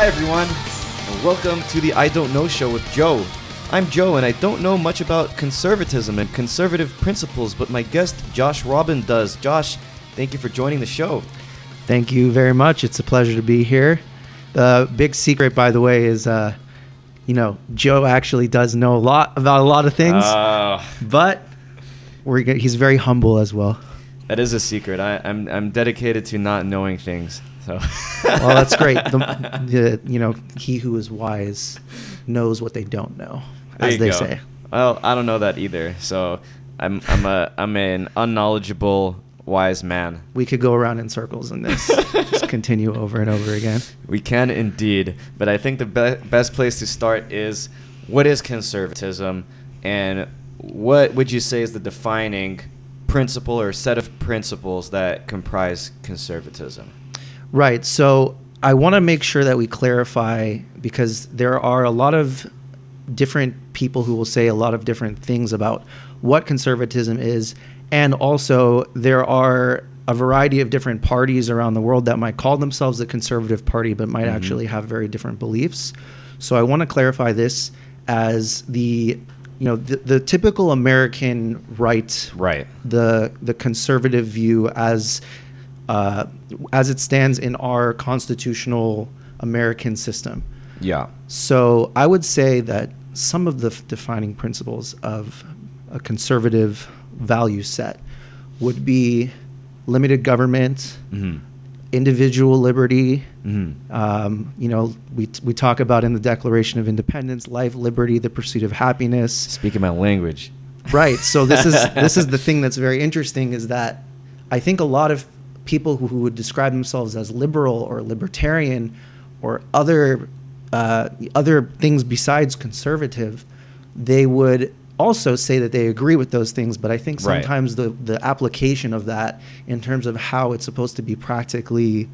Hi, everyone, and welcome to the I Don't Know Show with Joe. I'm Joe, and I don't know much about conservatism and conservative principles, but my guest, Josh Robin, does. Josh, thank you for joining the show. Thank you very much. It's a pleasure to be here. The big secret, by the way, is uh, you know Joe actually does know a lot about a lot of things, Uh, but we're g- he's very humble as well. that is a secret. I, I'm, I'm dedicated to not knowing things. So. Well, that's great. The, the, you know, he who is wise knows what they don't know, as they go. say. Well, I don't know that either. So, I'm, I'm a, I'm an unknowledgeable wise man. We could go around in circles in this, just continue over and over again. We can indeed, but I think the be- best place to start is what is conservatism, and what would you say is the defining principle or set of principles that comprise conservatism? Right. So I want to make sure that we clarify because there are a lot of different people who will say a lot of different things about what conservatism is. And also, there are a variety of different parties around the world that might call themselves the conservative party, but might Mhm. actually have very different beliefs. So I want to clarify this as the you know the, the typical American right Right. the the conservative view as uh, as it stands in our constitutional American system. Yeah. So I would say that some of the f- defining principles of a conservative value set would be limited government, hmm individual liberty. hmm Um, you know, we, we talk about in the Declaration of Independence, life, liberty, the pursuit of happiness. Speaking my language. Right. So this is this is the thing that's very interesting is that I think a lot of people who, who would describe themselves as liberal or libertarian or other uh, other things besides conservative, they would also say that they agree with those things. But I think Right. sometimes the the application of that in terms of how it's supposed to be practically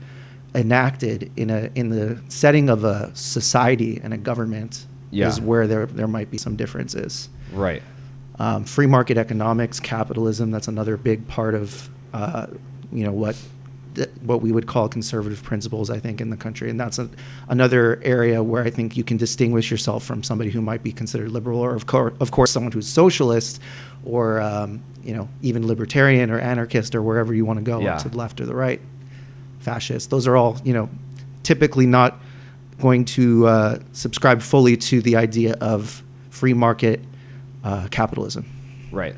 enacted in a in the setting of a society and a government Yeah. is where there there might be some differences Right. um, free market economics, capitalism. That's another big part of uh, you know what what we would call conservative principles. I think in the country, and that's a, another area where I think you can distinguish yourself from somebody who might be considered liberal, or of course, of course, someone who's socialist, or um, you know even libertarian or anarchist or wherever you want to go Yeah. to the left or the right, fascist. Those are all you know typically not going to uh, subscribe fully to the idea of free market uh, capitalism. Right.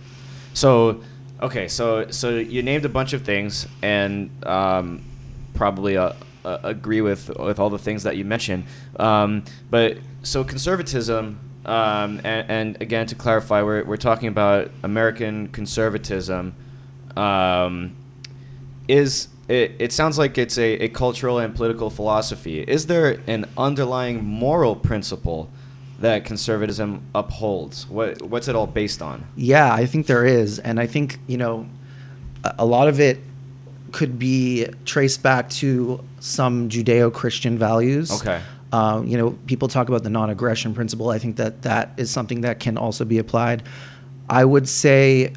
So, okay, so so you named a bunch of things, and um, probably uh, uh, agree with with all the things that you mentioned. Um, but so conservatism, um, and, and again to clarify, we're we're talking about American conservatism. Um, is it, it sounds like it's a, a cultural and political philosophy. Is there an underlying moral principle that conservatism upholds? What what's it all based on? Yeah, I think there is, and I think you know, a, lot of it could be traced back to some Judeo-Christian values. Okay. Um, you know, people talk about the non-aggression principle. I think that that is something that can also be applied. I would say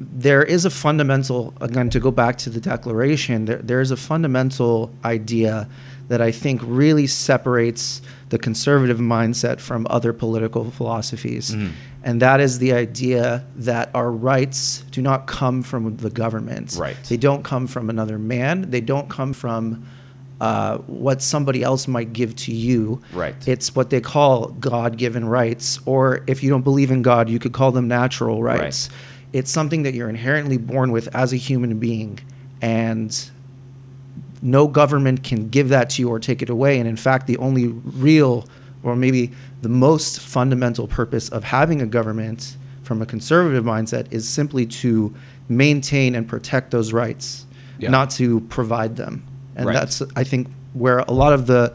there is a fundamental again to go back to the declaration there, there is a fundamental idea that i think really separates the conservative mindset from other political philosophies Mhm. and that is the idea that our rights do not come from the government Right. they don't come from another man they don't come from uh, what somebody else might give to you Right. it's what they call god-given rights or if you don't believe in god you could call them natural rights Right. it's something that you're inherently born with as a human being and no government can give that to you or take it away and in fact the only real or maybe the most fundamental purpose of having a government from a conservative mindset is simply to maintain and protect those rights Yeah. not to provide them and Right. that's i think where a lot of the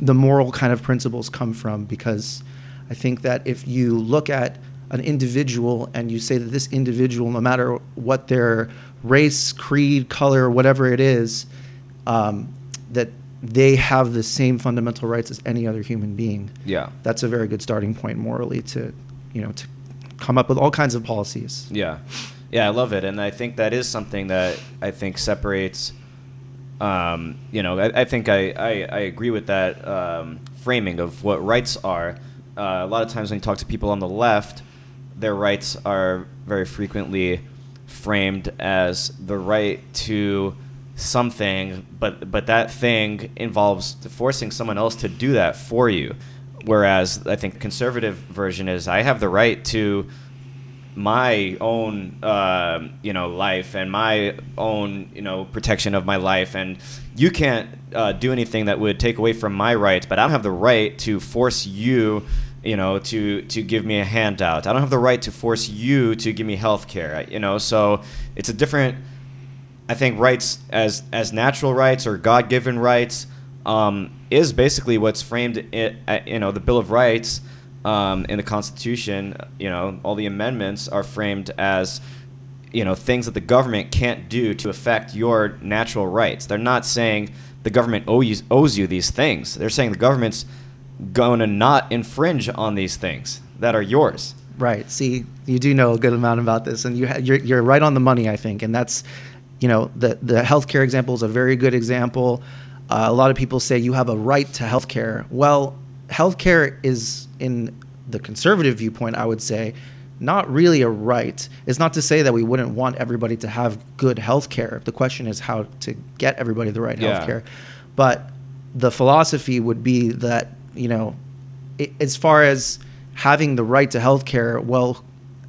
the moral kind of principles come from because I think that if you look at an individual and you say that this individual, no matter what their race, creed, color, whatever it is, um, that they have the same fundamental rights as any other human being. Yeah. That's a very good starting point morally to, you know, to come up with all kinds of policies. Yeah. Yeah, I love it. And I think that is something that I think separates Um, you know, I, I think I, I, I, agree with that um, framing of what rights are. Uh, a lot of times when you talk to people on the left, their rights are very frequently framed as the right to something, but but that thing involves forcing someone else to do that for you. Whereas I think conservative version is I have the right to my own uh, you know life and my own you know protection of my life. And you can't uh, do anything that would take away from my rights but i don't have the right to force you you know to to give me a handout. I don't have the right to force you to give me health care you know? So it's a different i think rights as as natural rights or god-given rights um, is basically what's framed in, you know the bill of rights um, in the Constitution, you know, all the amendments are framed as, you know, things that the government can't do to affect your natural rights. They're not saying the government owes, owes you these things. They're saying the government's going to not infringe on these things that are yours. Right. See, you do know a good amount about this, and you ha- you're, you're right on the money, I think, and that's, you know, the the healthcare example is a very good example. Uh, a lot of people say you have a right to healthcare. Well, healthcare is in the conservative viewpoint, I would say, not really a right. It's not to say that we wouldn't want everybody to have good health care. The question is how to get everybody the right yeah. health care. But the philosophy would be that, you know, it, as far as having the right to health care, well,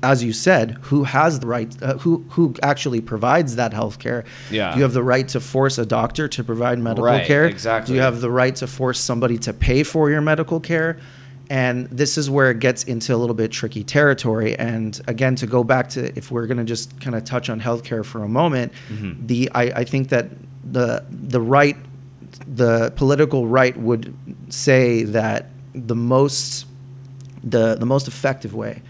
as you said, who has the right? Uh, who who actually provides that health care? Yeah. Do you have the right to force a doctor to provide medical right, care? Exactly. Do you have the right to force somebody to pay for your medical care? And this is where it gets into a little bit tricky territory. And again, to go back to if we're going to just kind of touch on healthcare for a moment, mm-hmm. the I, I think that the the right, the political right would say that the most the the most effective way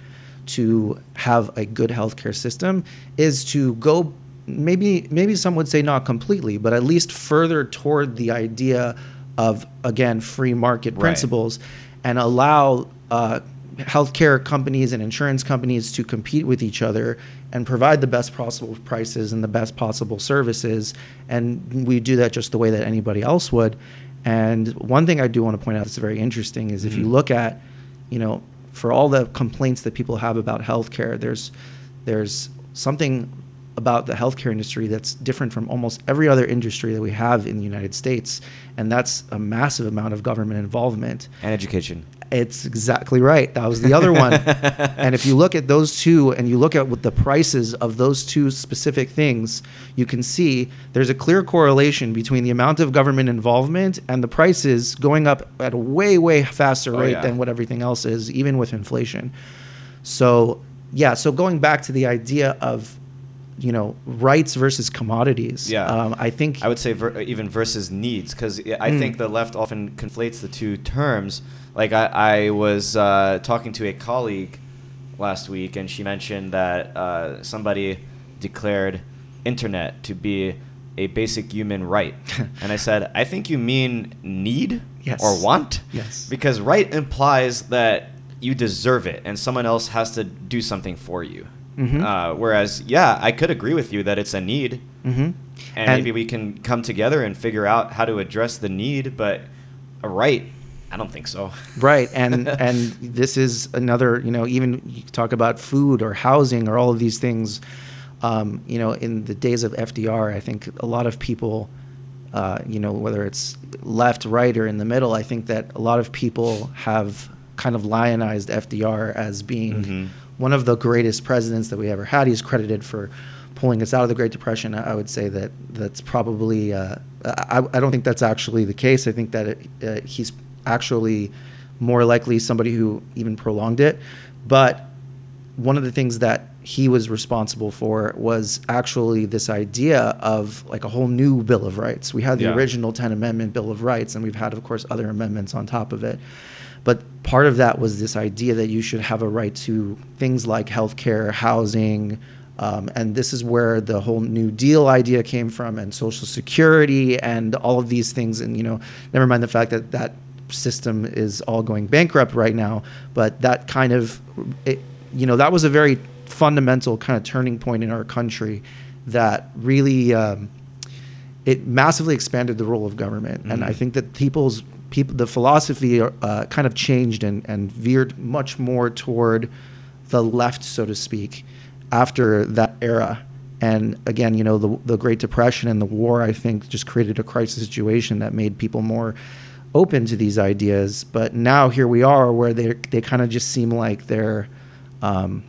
to have a good healthcare system is to go maybe maybe some would say not completely, but at least further toward the idea of again free market right. principles and allow uh, healthcare companies and insurance companies to compete with each other and provide the best possible prices and the best possible services. And we do that just the way that anybody else would. And one thing I do want to point out that's very interesting is mm-hmm. if you mm-hmm. look at, you know, for all the complaints that people have about healthcare, there's there's something about the healthcare industry that's different from almost every other industry that we have in the United States, and that's a massive amount of government involvement and education. It's exactly right. That was the other one. and if you look at those two and you look at what the prices of those two specific things, you can see there's a clear correlation between the amount of government involvement and the prices going up at a way, way faster oh, rate yeah. than what everything else is, even with inflation. So, yeah, so going back to the idea of you know rights versus commodities. Yeah, um, I think I would say ver- even versus needs because I mm. think the left often conflates the two terms. Like I, I was uh, talking to a colleague last week, and she mentioned that uh, somebody declared internet to be a basic human right, and I said I think you mean need yes. or want. Yes, because right implies that you deserve it, and someone else has to do something for you. Mm-hmm. Uh, whereas, yeah, I could agree with you that it's a need, mm-hmm. and, and, maybe we can come together and figure out how to address the need. But a right, I don't think so. Right, and and this is another. You know, even you talk about food or housing or all of these things. Um, you know, in the days of FDR, I think a lot of people. Uh, you know, whether it's left, right, or in the middle, I think that a lot of people have kind of lionized FDR as being mm-hmm one of the greatest presidents that we ever had. He's credited for pulling us out of the Great Depression. I would say that that's probably. Uh, I, I, don't think that's actually the case. I think that it, uh, he's actually more likely somebody who even prolonged it. But one of the things that he was responsible for was actually this idea of like a whole new Bill of Rights. We had the yeah. original 10 Amendment Bill of Rights, and we've had, of course, other amendments on top of it. But part of that was this idea that you should have a right to things like healthcare, housing, um, and this is where the whole New Deal idea came from, and Social Security, and all of these things. And you know, never mind the fact that that system is all going bankrupt right now. But that kind of, it, you know, that was a very fundamental kind of turning point in our country that really. Um, it massively expanded the role of government, and Mhm. I think that people's people the philosophy uh, kind of changed and, and veered much more toward the left, so to speak, after that era. And again, you know, the the Great Depression and the war, I think, just created a crisis situation that made people more open to these ideas. But now here we are, where they they kind of just seem like they're um,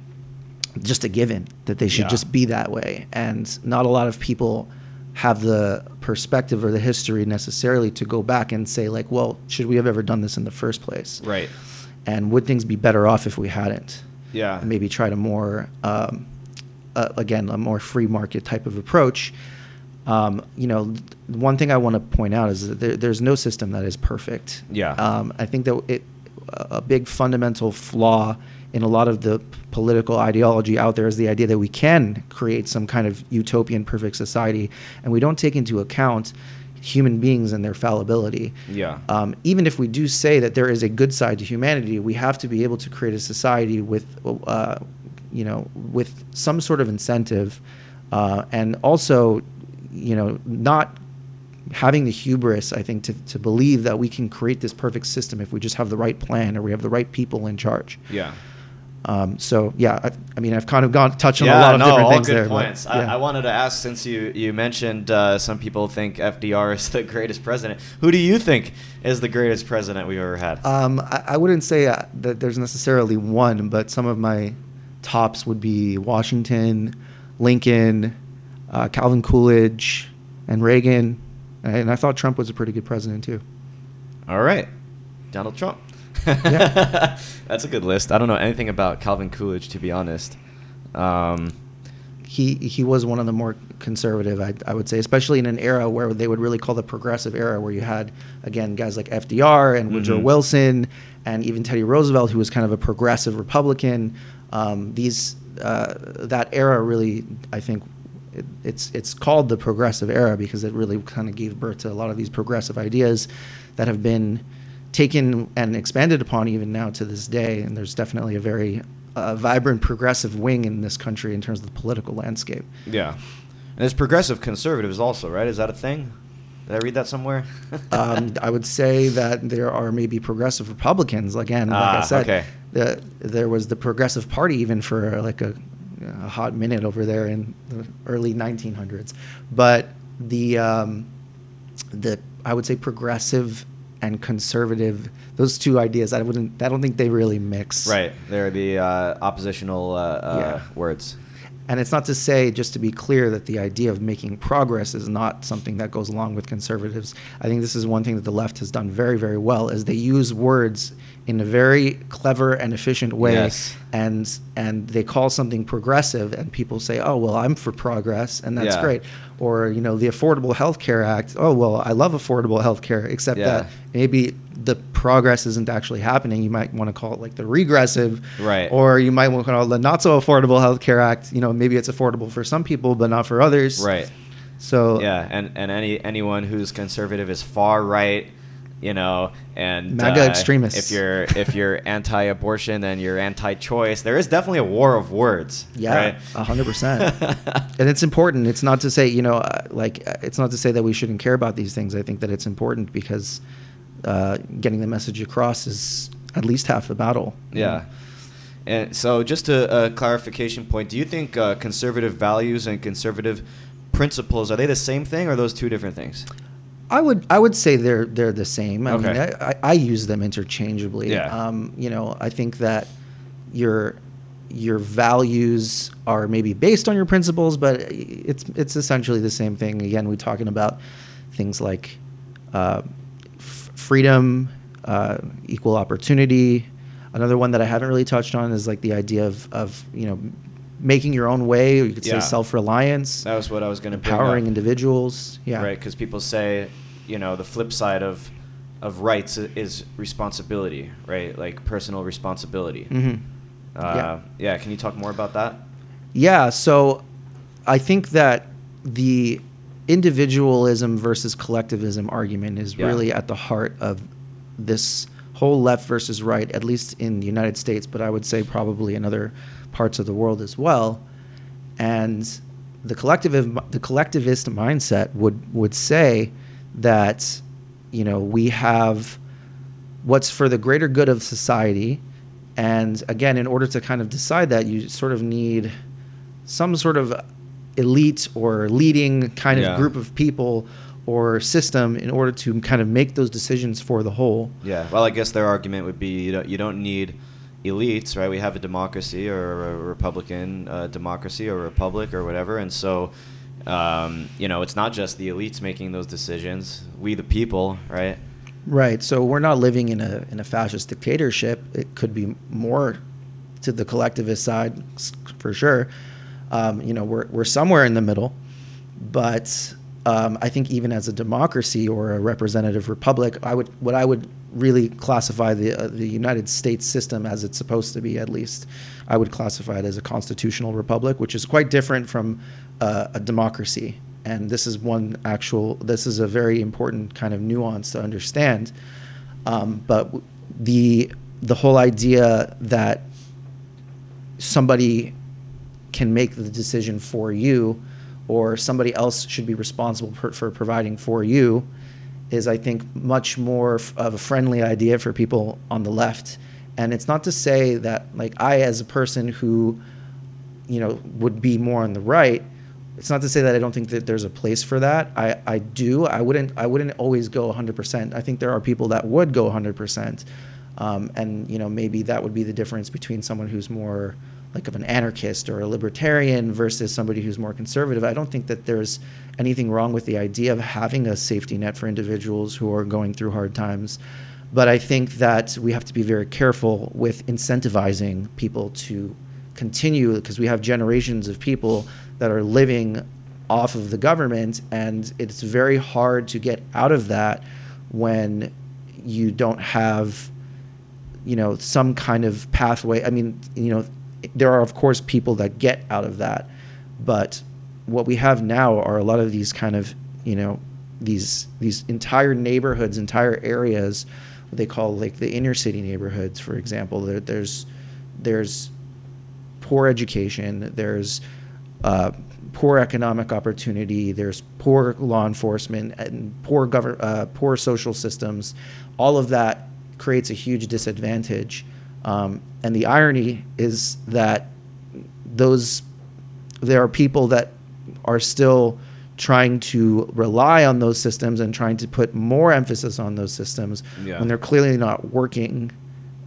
just a given that they should Yeah. just be that way, and not a lot of people have the perspective or the history necessarily to go back and say like, well, should we have ever done this in the first place? Right. And would things be better off if we hadn't? Yeah. And maybe try to more, um, uh, again, a more free market type of approach. Um, you know, one thing I want to point out is that there, there's no system that is perfect. Yeah. Um, I think that it, a big fundamental flaw in a lot of the political ideology out there is the idea that we can create some kind of utopian perfect society, and we don't take into account human beings and their fallibility. Yeah. Um, even if we do say that there is a good side to humanity, we have to be able to create a society with, uh, you know, with some sort of incentive, uh, and also, you know, not having the hubris, I think, to, to believe that we can create this perfect system if we just have the right plan or we have the right people in charge. yeah. Um, so yeah, I, I mean, I've kind of gone touched on yeah, a lot of no, different all things good there. but, points. I, yeah. I wanted to ask since you you mentioned uh, some people think FDR is the greatest president. Who do you think is the greatest president we've ever had? Um, I, I wouldn't say uh, that there's necessarily one, but some of my tops would be Washington, Lincoln, uh, Calvin Coolidge, and Reagan. And I thought Trump was a pretty good president too. All right, Donald Trump. Yeah. That's a good list. I don't know anything about Calvin Coolidge, to be honest. Um, He he was one of the more conservative, I, I would say, especially in an era where they would really call the progressive era, where you had again guys like FDR and Woodrow Mhm. Wilson, and even Teddy Roosevelt, who was kind of a progressive Republican. Um, these uh, that era really, I think, it, it's it's called the progressive era because it really kind of gave birth to a lot of these progressive ideas that have been taken and expanded upon even now to this day. And there's definitely a very uh, vibrant progressive wing in this country in terms of the political landscape. yeah, and there's progressive conservatives also, right? Is that a thing? Did I read that somewhere? um, I would say that there are maybe progressive Republicans. Again, like I Ah, said, okay. the, there was the Progressive Party even for like a, a hot minute over there in the early 1900s. But the um, the I would say progressive and conservative, those two ideas, I wouldn't. I don't think they really mix. right, they're the uh, oppositional uh, uh, Yeah. words. And it's not to say, just to be clear, that the idea of making progress is not something that goes along with conservatives. I think this is one thing that the left has done very, very well, is they use words in a very clever and efficient way, Yes. and and they call something progressive, and people say, "Oh, well, I'm for progress," and that's Yeah. great. Or you know, the Affordable Health Care Act. Oh, well, I love affordable health care, except Yeah. that maybe the progress isn't actually happening. You might want to call it like the regressive, Right. Or you might want to call it the not so affordable health care act. You know, maybe it's affordable for some people, but not for others. Right. So Yeah, and, and any anyone who's conservative is far right, you know, and MAGA uh, extremists. If you're if you're anti-abortion, then you're anti-choice. There is definitely a war of words. Yeah, right? a hundred percent. And it's important. It's not to say you know, uh, like uh, it's not to say that we shouldn't care about these things. I think that it's important because uh, getting the message across is at least half the battle. Yeah. And so, just a, a clarification point: Do you think uh, conservative values and conservative principles are they the same thing, or are those two different things? I would I would say they're they're the same. I mean, Okay. I, I, I use them interchangeably. Yeah. Um, you know, I think that your your values are maybe based on your principles, but it's it's essentially the same thing. Again, we're talking about things like uh, f- freedom, uh, equal opportunity. Another one that I haven't really touched on is like the idea of of you know making your own way. Or you could Yeah. say self reliance, That was what I was going to be. empowering individuals. Yeah. Right, because people say, you know, the flip side of of rights is responsibility, right? Like personal responsibility. hmm Uh, Yeah. yeah. Can you talk more about that? Yeah, so I think that the individualism versus collectivism argument is Yeah. really at the heart of this whole left versus right, at least in the United States, but I would say probably in other parts of the world as well. And the collectivist the collectivist mindset would would say that you know we have what's for the greater good of society and again in order to kind of decide that you sort of need some sort of elite or leading kind Yeah. of group of people or system in order to kind of make those decisions for the whole Yeah. Well, I guess their argument would be you don't you don't need elites, right? We have a democracy or a Republican uh, democracy or republic or whatever, and so. Um, you know, it's not just the elites making those decisions. We, the people, right? Right. So we're not living in a in a fascist dictatorship. It could be more to the collectivist side, for sure. Um, you know, we're we're somewhere in the middle, but um, I think even as a democracy or a representative republic, I would what I would really classify the uh, the United States system as it's supposed to be. At least, I would classify it as a constitutional republic, which is quite different from uh, a democracy. And this is one actual. This is a very important kind of nuance to understand. Um, but the the whole idea that somebody can make the decision for you or somebody else should be responsible for, for providing for you is i think much more f- of a friendly idea for people on the left. And it's not to say that like i as a person who you know would be more on the right it's not to say that i don't think that there's a place for that. I, I do. I wouldn't i wouldn't always go 100% i think there are people that would go 100% um, and you know maybe that would be the difference between someone who's more like of an anarchist or a libertarian versus somebody who's more conservative i don't think that there's anything wrong with the idea of having a safety net for individuals who are going through hard times. But i think that we have to be very careful with incentivizing people to continue because we have generations of people that are living off of the government and it's very hard to get out of that when you don't have you know some kind of pathway. I mean you know there are of course people that get out of that but what we have now are a lot of these kind of you know these these entire neighborhoods entire areas what they call like the inner city neighborhoods for example. There, there's there's poor education there's uh, poor economic opportunity there's poor law enforcement and poor govern uh, poor social systems. All of that creates a huge disadvantage um, and the irony is that those there are people that are still trying to rely on those systems and trying to put more emphasis on those systems Yeah. when they're clearly not working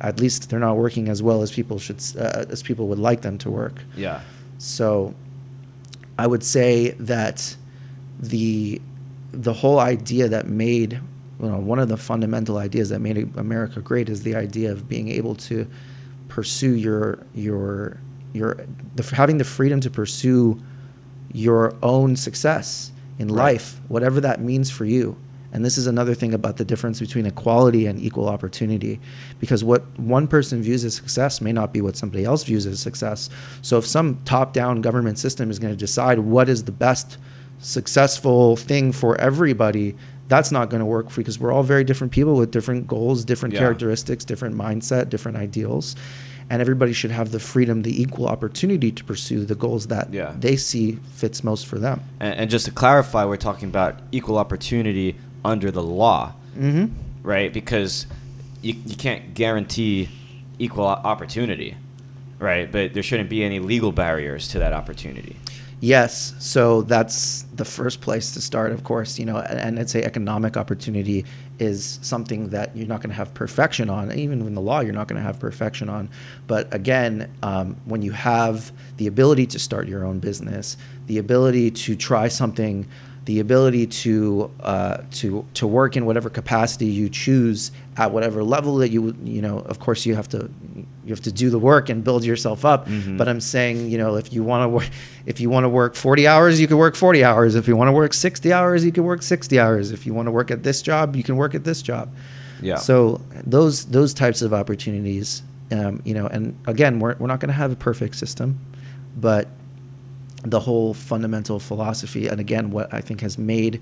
at least they're not working as well as people should uh, as people would like them to work Yeah. so I would say that the the whole idea that made you know one of the fundamental ideas that made America great is the idea of being able to pursue your your your the, having the freedom to pursue your own success in Right. life, whatever that means for you. And this is another thing about the difference between equality and equal opportunity, because what one person views as success may not be what somebody else views as success. So if some top-down government system is going to decide what is the best successful thing for everybody, that's not going to work for you because we're all very different people with different goals, different Yeah. characteristics, different mindset, different ideals. And everybody should have the freedom, the equal opportunity to pursue the goals that Yeah. they see fits most for them. And, and just to clarify, we're talking about equal opportunity under the law, Mm-hmm. right? Because you, you can't guarantee equal opportunity, right? But there shouldn't be any legal barriers to that opportunity. Yes, so that's the first place to start, of course. You know, and, I'd say economic opportunity is something that you're not going to have perfection on. Even in the law, you're not going to have perfection on. But again, um, when you have the ability to start your own business, the ability to try something, the ability to uh, to to work in whatever capacity you choose at whatever level that you you know, of course, you have to you have to do the work and build yourself up. Mhm. But I'm saying, you know, if you want to work, if you want to work 40 hours, you can work 40 hours. If you want to work 60 hours, you can work 60 hours. If you want to work at this job, you can work at this job. Yeah. So those those types of opportunities, um, you know, and again, we're we're not going to have a perfect system, but the whole fundamental philosophy, and again, what I think has made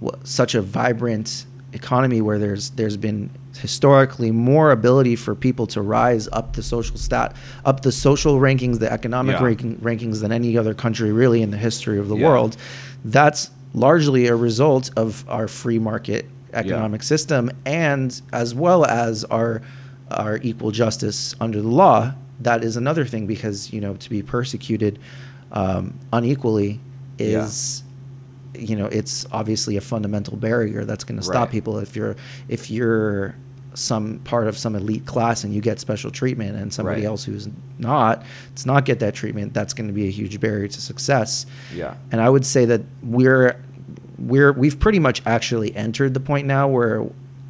what, such a vibrant economy where there's there's been historically more ability for people to rise up the social stat up the social rankings the economic Yeah. ranking, rankings than any other country really in the history of the Yeah. world that's largely a result of our free market economic system and as well as our our equal justice under the law that is another thing because you know to be persecuted um, unequally Yeah. is you know it's obviously a fundamental barrier that's going to stop Right. people if you're if you're some part of some elite class and you get special treatment and somebody Right. else who's not does not get that treatment that's going to be a huge barrier to success Yeah. and I would say that we're we're we've pretty much actually entered the point now where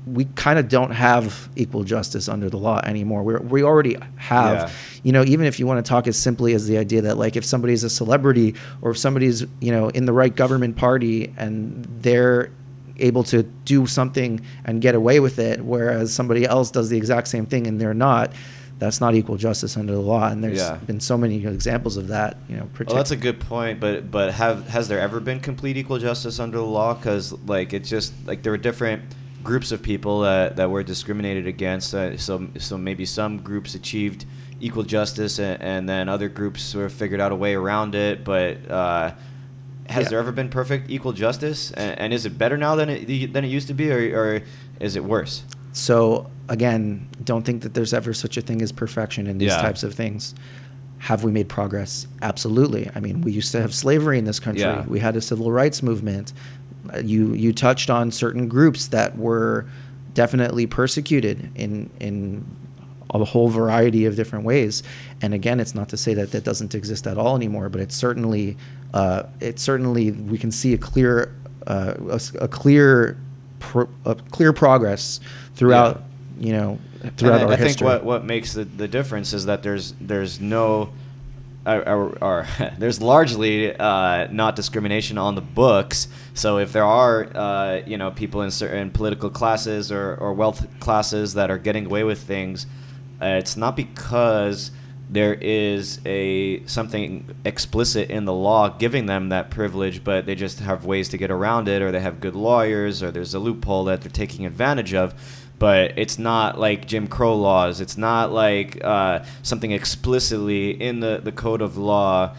we kind of don't have equal justice under the law anymore. We we already have, Yeah. you know, even if you want to talk as simply as the idea that like if somebody's a celebrity or if somebody's you know in the right government party and they're able to do something and get away with it, whereas somebody else does the exact same thing and they're not. That's not equal justice under the law, and there's Yeah. been so many examples of that. You know, Well, that's a good point, but but have has there ever been complete equal justice under the law? Because like it's just like there were different groups of people that, that were discriminated against. Uh, so so maybe some groups achieved equal justice, and, and then other groups sort of figured out a way around it. But uh, has Yeah. there ever been perfect equal justice? And, and is it better now than it than it used to be, or, or is it worse? So again, don't think that there's ever such a thing as perfection in these Yeah. types of things. Have we made progress? Absolutely. I mean, we used to have slavery in this country. Yeah. We had a civil rights movement. Uh, You you touched on certain groups that were definitely persecuted in in a whole variety of different ways. And again, it's not to say that that doesn't exist at all anymore, but it's certainly uh, it's certainly we can see a clear uh, a, a clear pro, a clear progress throughout you know throughout And I, our I think what what makes the, the difference is that there's there's no or, or there's largely uh, not discrimination on the books. So if there are uh, you know people in certain political classes or, or wealth classes that are getting away with things, uh, it's not because there is a something explicit in the law giving them that privilege, but they just have ways to get around it, or they have good lawyers, or there's a loophole that they're taking advantage of. But it's not like Jim Crow laws. It's not like uh, something explicitly in the, the code of law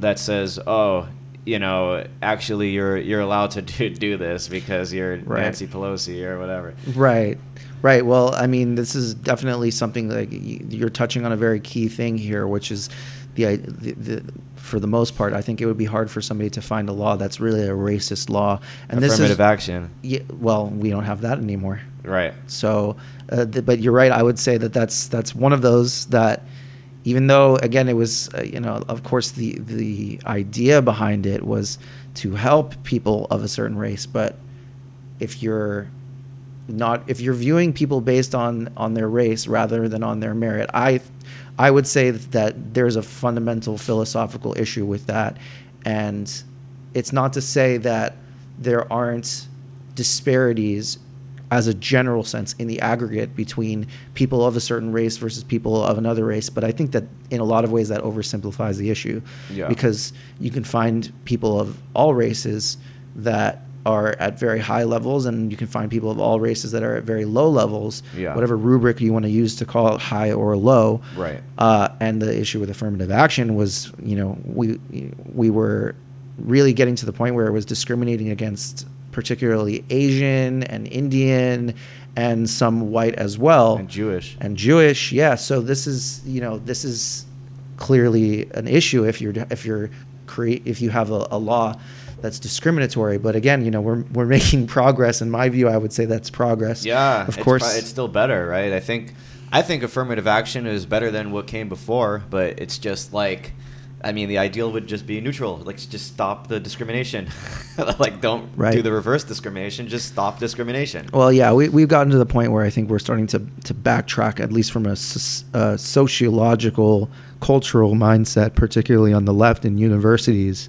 that says, oh, you know, actually you're you're allowed to do, do this because you're Right. Nancy Pelosi or whatever. Right, right. Well, I mean, this is definitely something like you're touching on a very key thing here, which is the, the, the for the most part, I think it would be hard for somebody to find a law that's really a racist law. And this is Affirmative action. Yeah, well, we don't have that anymore. Right. So, uh, th- but you're right. I would say that that's that's one of those that, even though again it was uh, you know of course the the idea behind it was to help people of a certain race, but if you're not if you're viewing people based on on their race rather than on their merit, I I would say that there's a fundamental philosophical issue with that, and it's not to say that there aren't disparities as a general sense in the aggregate between people of a certain race versus people of another race but i think that in a lot of ways that oversimplifies the issue Yeah. because you can find people of all races that are at very high levels and you can find people of all races that are at very low levels Yeah. whatever rubric you want to use to call it high or low Right. uh, and the issue with affirmative action was, you know, we we were really getting to the point where it was discriminating against particularly Asian and Indian and some white as well And Jewish. and Jewish. Yeah, so this is you know this is clearly an issue if you're if you're create if you have a, a law that's discriminatory. But again, you know we're we're making progress. In my view, I would say that's progress. Yeah, of it's course. pro- it's still better, right? I think, I think affirmative action is better than what came before, but it's just like, I mean, the ideal would just be neutral. Like, just stop the discrimination. like, don't do the reverse discrimination. Just stop discrimination. Well, yeah, we, we've gotten to the point where I think we're starting to, to backtrack, at least from a, soc- uh sociological, cultural mindset, particularly on the left in universities,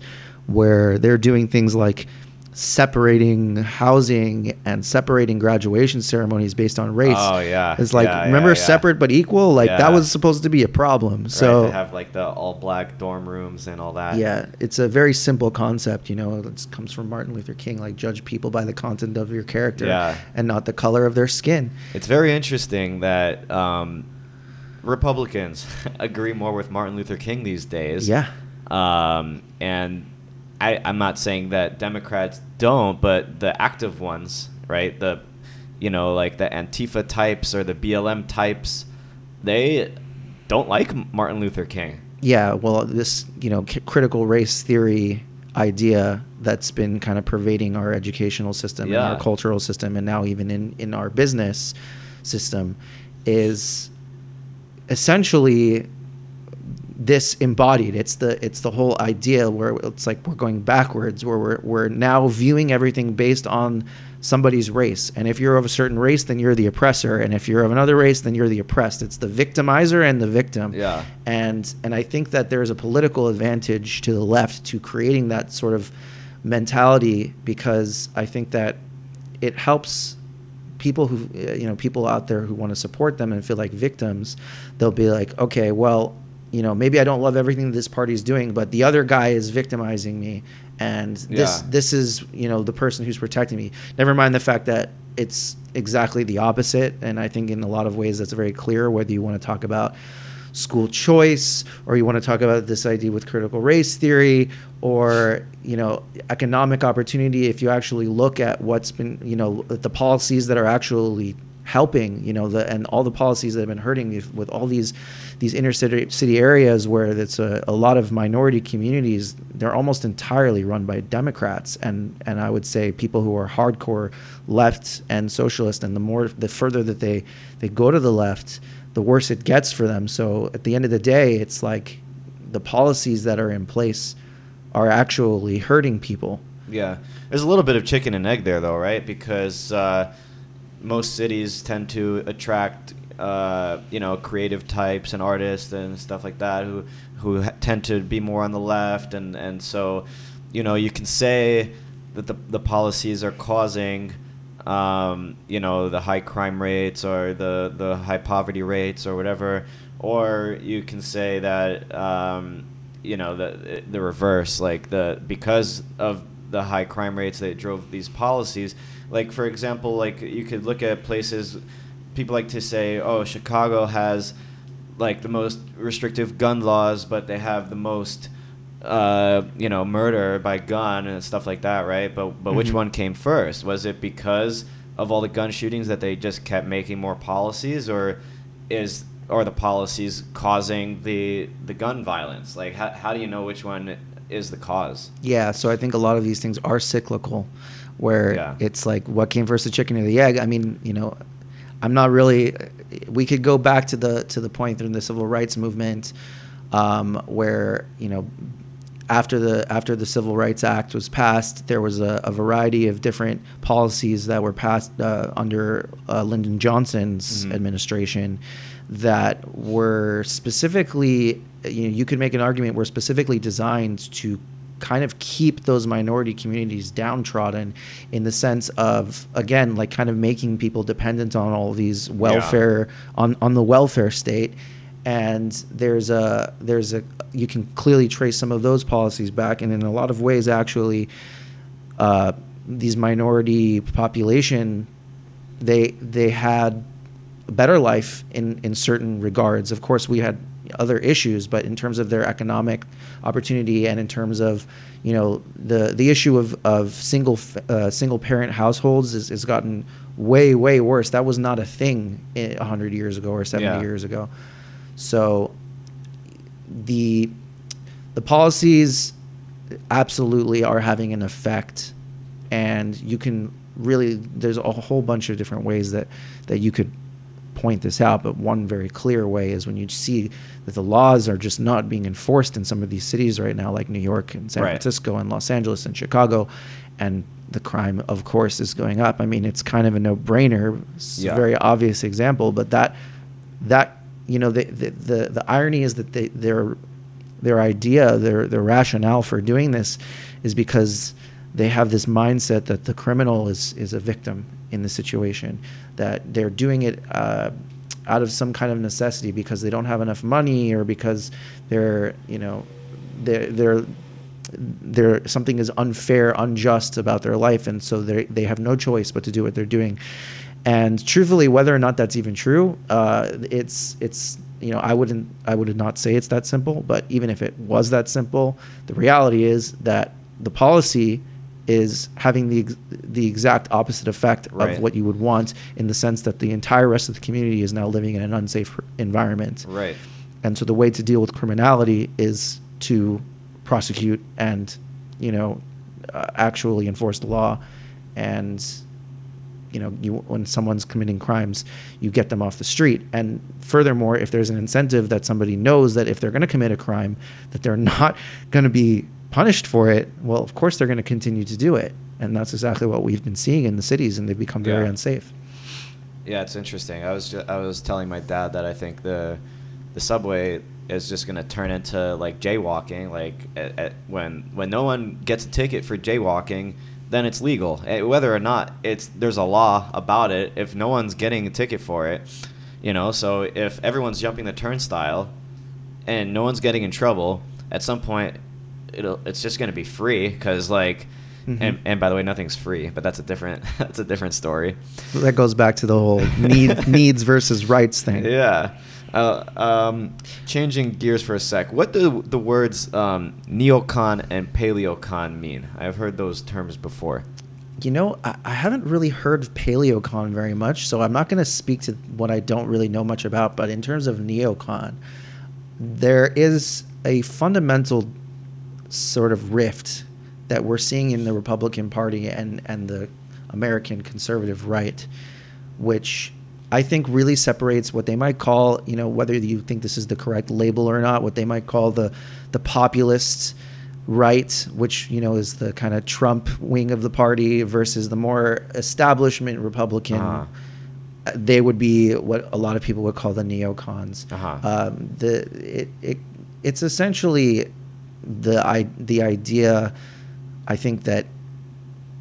where they're doing things like separating housing and separating graduation ceremonies based on race. Oh, yeah. It's like Yeah, remember yeah, yeah. separate but equal. Like that was supposed to be a problem. right, So they have like the all black dorm rooms and all that. yeah, it's a very simple concept. You know, it comes from Martin Luther King. Like judge people by the content of your character and not the color of their skin. It's very interesting that um, Republicans agree more with Martin Luther King these days. Yeah. Um, and I, I'm not saying that Democrats don't, but the active ones, right? The, you know, like the Antifa types or the BLM types, they don't like Martin Luther King. Yeah, well, this you know c- critical race theory idea that's been kind of pervading our educational system and our cultural system, and now even in in our business system, is essentially this embodied. It's the it's the whole idea where it's like we're going backwards, where we're we're now viewing everything based on somebody's race. And if you're of a certain race, then you're the oppressor, and if you're of another race, then you're the oppressed. It's the victimizer and the victim. Yeah. And and I think that there's a political advantage to the left to creating that sort of mentality because I think that it helps people who you know people out there who want to support them and feel like victims they'll be like okay well you know maybe i don't love everything this party's doing but the other guy is victimizing me. And this Yeah. this is you know the person who's protecting me. Never mind the fact that it's exactly the opposite. And i think in a lot of ways that's very clear whether you want to talk about school choice or you want to talk about this idea with critical race theory or you know economic opportunity. If you actually look at what's been you know the policies that are actually helping you know the and all the policies that have been hurting with- with all these these inner city, city areas where it's a, a lot of minority communities they're almost entirely run by democrats and and i would say people who are hardcore left and socialist and the more the further that they they go to the left the worse it gets for them. So at the end of the day, it's like the policies that are in place are actually hurting people. Yeah, there's a little bit of chicken and egg there, though, right? Because uh, most cities tend to attract, uh, you know, creative types and artists and stuff like that who who tend to be more on the left, and and so, you know, you can say that the the policies are causing. Um, you know the high crime rates or the, the high poverty rates or whatever, or you can say that um, you know the the reverse like the because of the high crime rates that drove these policies like for example like you could look at places people like to say oh chicago has like the most restrictive gun laws but they have the most uh, you know murder by gun and stuff like that right but but which Mhm. one came first was it because of all the gun shootings that they just kept making more policies or is or the policies causing the the gun violence like how, how do you know which one is the cause Yeah, so I think a lot of these things are cyclical, where Yeah. it's like what came first, the chicken or the egg. I mean, you know, I'm not really. We could go back to the to the point in the civil rights movement, um, where you know, after the after the Civil Rights Act was passed, there was a, a variety of different policies that were passed uh, under uh, Lyndon Johnson's Mhm. administration that were specifically, you know, you could make an argument were specifically designed to kind of keep those minority communities downtrodden in the sense of again like kind of making people dependent on all these welfare on on the welfare state. And there's a there's a you can clearly trace some of those policies back. And in a lot of ways actually uh, these minority population they they had a better life in in certain regards. Of course we had other issues but in terms of their economic opportunity and in terms of you know the the issue of of single f- uh, single parent households is, has gotten way way worse that was not a thing i- 100 years ago or 70 Yeah. years ago so the the policies absolutely are having an effect and you can really there's a whole bunch of different ways that that you could point this out but one very clear way is when you see that the laws are just not being enforced in some of these cities right now like New York and San Right. Francisco and Los Angeles and Chicago and the crime of course is going up i mean it's kind of a no-brainer it's Yeah. a very obvious example but that that you know the the the, the irony is that they their their idea their their rationale for doing this is because they have this mindset that the criminal is is a victim in the situation, that they're doing it. Uh, out of some kind of necessity because they don't have enough money or because they're you know they're they're something is unfair, unjust about their life, and so they they have no choice but to do what they're doing. And truthfully, whether or not that's even true, uh, it's it's you know I wouldn't I would not say it's that simple. But even if it was that simple, the reality is that the policy is having the the exact opposite effect Right. of what you would want in the sense that the entire rest of the community is now living in an unsafe environment. Right. And so the way to deal with criminality is to prosecute and, you know, uh, actually enforce the law. And, you know, you when someone's committing crimes, you get them off the street. And furthermore, if there's an incentive that somebody knows that if they're going to commit a crime, that they're not going to be punished for it, well, of course they're going to continue to do it. And that's exactly what we've been seeing in the cities, and they've become very Yeah. unsafe. Yeah, it's interesting. I was I was telling my dad that I think the the subway is just gonna turn into like jaywalking. Like at, at, when when no one gets a ticket for jaywalking, then it's legal. Eh, Whether or not it's there's a law about it. If no one's getting a ticket for it, you know. So if everyone's jumping the turnstile, and no one's getting in trouble, at some point, it'll it's just gonna be free because like. Mhm. And, and by the way, nothing's free, but that's a different that's a different story. That goes back to the whole need, needs versus rights thing. Yeah. Uh, um, changing gears for a sec. What do the words um, neocon and paleocon mean? I've heard those terms before. You know, I, I haven't really heard of paleocon very much, so I'm not going to speak to what I don't really know much about. But in terms of neocon, there is a fundamental sort of rift that we're seeing in the Republican Party and, and the American conservative right, which I think really separates what they might call, you know, whether you think this is the correct label or not, what they might call the the populist right, which you know is the kind of Trump wing of the party, versus the more establishment Republican. Uh-huh. Uh, They would be what a lot of people would call the neocons. Uh-huh. Um, the it, it it's essentially the i the idea. I think that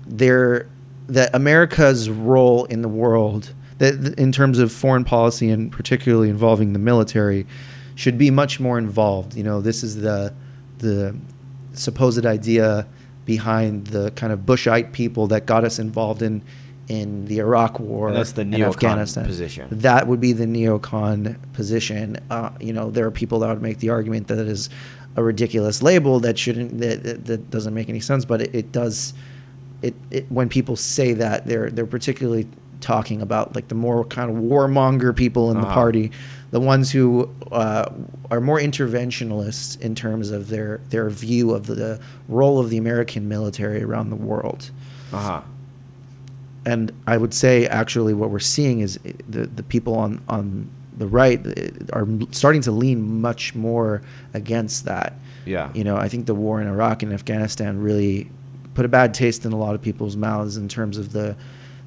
there that America's role in the world that in terms of foreign policy and particularly involving the military should be much more involved. You know, this is the the supposed idea behind the kind of Bushite people that got us involved in in the Iraq War And that's the neocon Afghanistan position. That would be the neocon position. Uh, you know, there are people that would make the argument that it is a ridiculous label that shouldn't that, that, that doesn't make any sense, but it, it does. It, it when people say that they're they're particularly talking about like the more kind of warmonger people in the Uh-huh. party, the ones who uh, are more interventionalists in terms of their their view of the role of the American military around the world Uh huh. and I would say actually what we're seeing is the the people on on the right are starting to lean much more against that. Yeah. You know, I think the war in Iraq and Afghanistan really put a bad taste in a lot of people's mouths in terms of the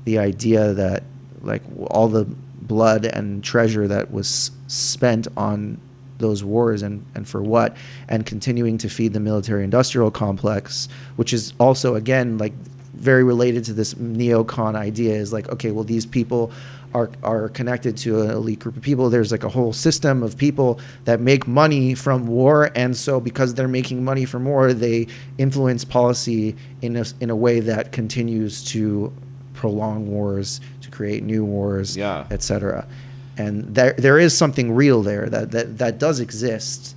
the idea that like all the blood and treasure that was spent on those wars and, and for what and continuing to feed the military industrial complex which is also again like very related to this neocon idea is like okay well these people are are connected to an elite group of people. There's like a whole system of people that make money from war and so because they're making money from war they influence policy in a, in a way that continues to prolong wars to create new wars Yeah. etc and there there is something real there that that that does exist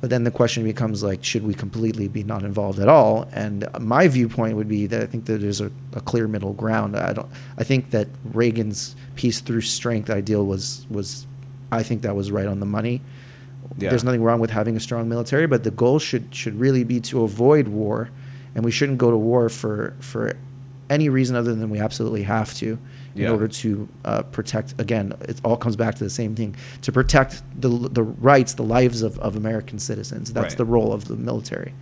but then the question becomes like should we completely be not involved at all? And my viewpoint would be that i think that there's a, a clear middle ground. I don't i think that reagan's peace through strength ideal was was i think that was right on the money. Yeah. there's nothing wrong with having a strong military but the goal should should really be to avoid war. And we shouldn't go to war for for any reason other than we absolutely have to in order to uh, protect again it all comes back to the same thing to protect the the rights the lives of, of american citizens that's Right. the role of the military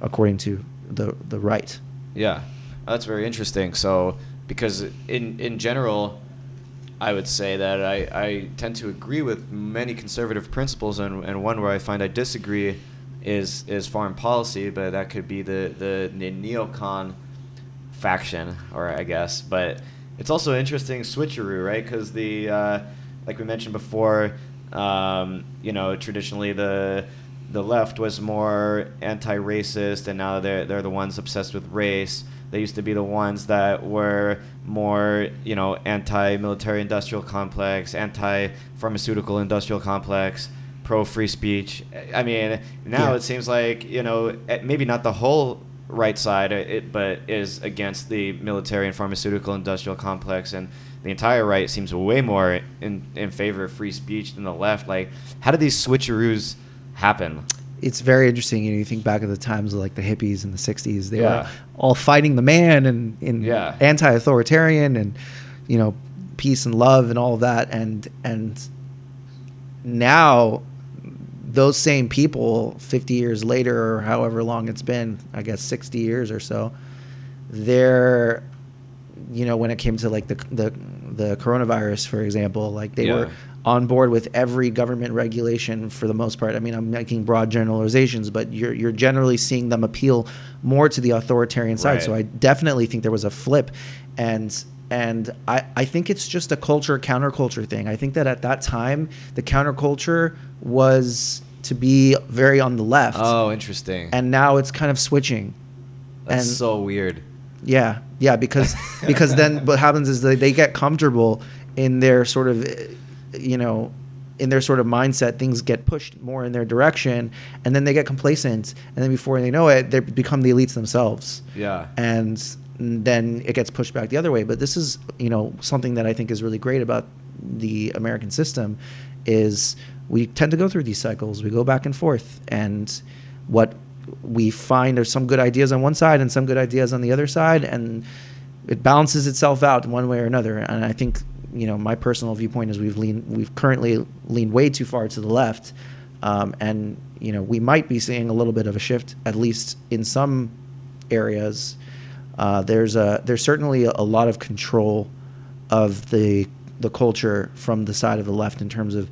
according to the the right Yeah, that's very interesting. So, because in in general, I would say that I, I tend to agree with many conservative principles, and, and one where I find I disagree is is foreign policy, but that could be the the, the neocon faction, or I guess, but it's also interesting switcheroo, right? Because the uh, like we mentioned before, um, you know, traditionally the the left was more anti-racist, and now they're they're the ones obsessed with race. They used to be the ones that were more, you know, anti-military industrial complex, anti-pharmaceutical industrial complex, pro-free speech. I mean, now Yeah. it seems like you know, eh, maybe not the whole right side, uh, it, but is against the military and pharmaceutical industrial complex, and the entire right seems way more in in favor of free speech than the left. Like, how do these switcheroos happen? it's very interesting. You know, you think back at the times of like the hippies in the '60s; they Yeah. were all fighting the man and, and Yeah. anti-authoritarian and you know peace and love and all of that. And and now those same people, 50 years later or however long it's been, I guess 60 years or so, they're you know when it came to like the the the coronavirus for example like they Yeah. were on board with every government regulation for the most part. I mean, I'm making broad generalizations, but you're you're generally seeing them appeal more to the authoritarian side. Right. So I definitely think there was a flip, and and I I think it's just a culture counterculture thing. I think that at that time the counterculture was to be very on the left, Oh, interesting. and now it's kind of switching. That's and- so weird. Yeah, yeah, because because then what happens is they, they get comfortable in their sort of, you know, in their sort of mindset. Things get pushed more in their direction, and then they get complacent, and then before they know it, they become the elites themselves, Yeah. and then it gets pushed back the other way. But this is, you know, something that I think is really great about the American system, is we tend to go through these cycles. We go back and forth, and what we find are some good ideas on one side and some good ideas on the other side, and it balances itself out one way or another. And I think, you know, my personal viewpoint is we've leaned, we've currently leaned way too far to the left, um, and you know, we might be seeing a little bit of a shift, at least in some areas. Uh, there's a there's certainly a, lot of control of the the culture from the side of the left in terms of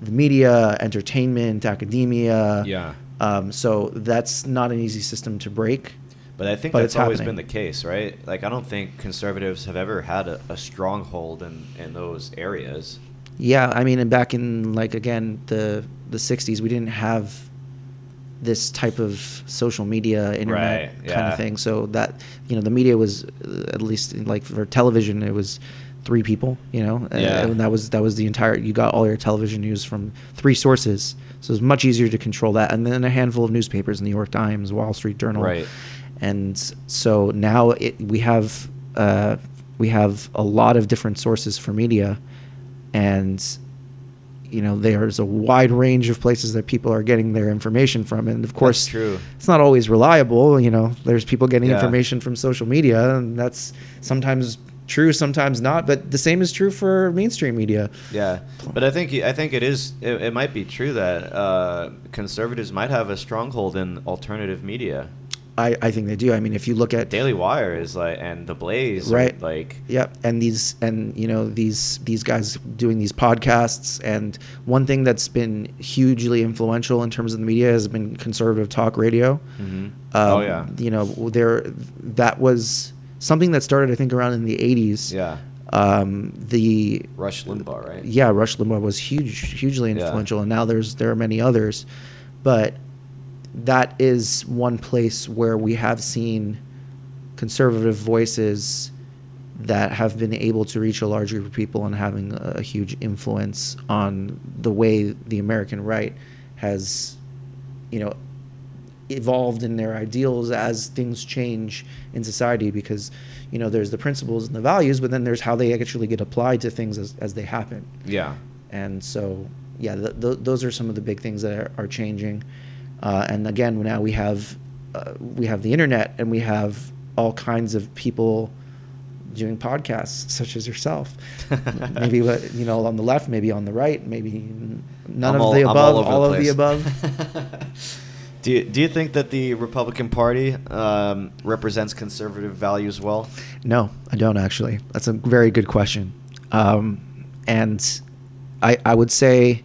the media, entertainment, academia. Yeah. Um, so that's not an easy system to break. But I think But that's it's always happening. been the case, right? Like, I don't think conservatives have ever had a, a stronghold in, in those areas. Yeah, I mean, and back in like again the the '60s, we didn't have this type of social media, internet Right, kind yeah. of thing. So that you know, the media was uh, at least like for television, it was three people. You know, Uh, Yeah. and that was that was the entire. You got all your television news from three sources, so it was much easier to control that. And then a handful of newspapers: New York Times, Wall Street Journal, Right. and so now it, we have uh, we have a lot of different sources for media, and you know there's a wide range of places that people are getting their information from, and of course, true. it's not always reliable. You know, there's people getting Yeah. information from social media, and that's sometimes true, sometimes not. But the same is true for mainstream media. Yeah, but I think I think it is. It, it might be true that uh, conservatives might have a stronghold in alternative media. I, I think they do. I mean, if you look at Daily Wire is like, and The Blaze, Right. Like, Yeah, and these and you know these these guys doing these podcasts and one thing that's been hugely influential in terms of the media has been conservative talk radio. mhm. Um, oh yeah, you know there that was something that started I think around in the 80s. yeah. Um, the Rush Limbaugh, right? yeah, Rush Limbaugh was huge, hugely Yeah. influential, and now there's there are many others, but that is one place where we have seen conservative voices that have been able to reach a large group of people and having a huge influence on the way the American right has, you know, evolved in their ideals as things change in society because you know there's the principles and the values but then there's how they actually get applied to things as, as they happen Yeah. and so yeah th- th- those are some of the big things that are, are changing uh, and again now we have uh, we have the internet and we have all kinds of people doing podcasts such as yourself maybe what you know on the left maybe on the right maybe none I'm of all- the above over all, of place. the above do you, do you think that the Republican Party um, represents conservative values well? No, I don't actually. That's a very good question. Um, and I, I would say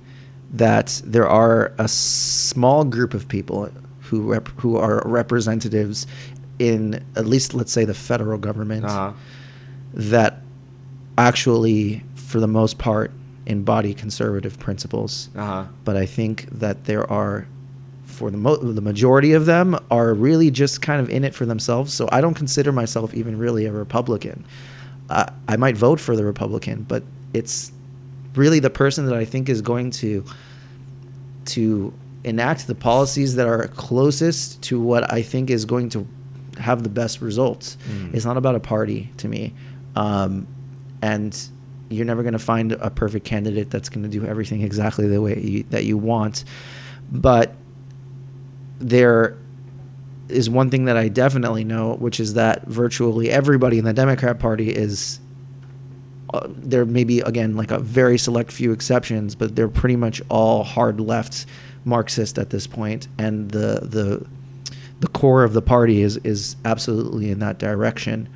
that there are a small group of people who rep, who are representatives in at least let's say the federal government Uh-huh. that actually, for the most part, embody conservative principles. Uh-huh. But I think that there are, for the mo- the majority of them, are really just kind of in it for themselves. So I don't consider myself even really a Republican. Uh, I might vote for the Republican, but it's really the person that I think is going to to enact the policies that are closest to what I think is going to have the best results. Mm. It's not about a party to me. Um, and you're never going to find a perfect candidate that's going to do everything exactly the way you, that you want. But there is one thing that I definitely know, which is that virtually everybody in the Democrat Party is. Uh, there may be again like a very select few exceptions, but they're pretty much all hard left Marxist at this point, and the the the core of the party is is absolutely in that direction.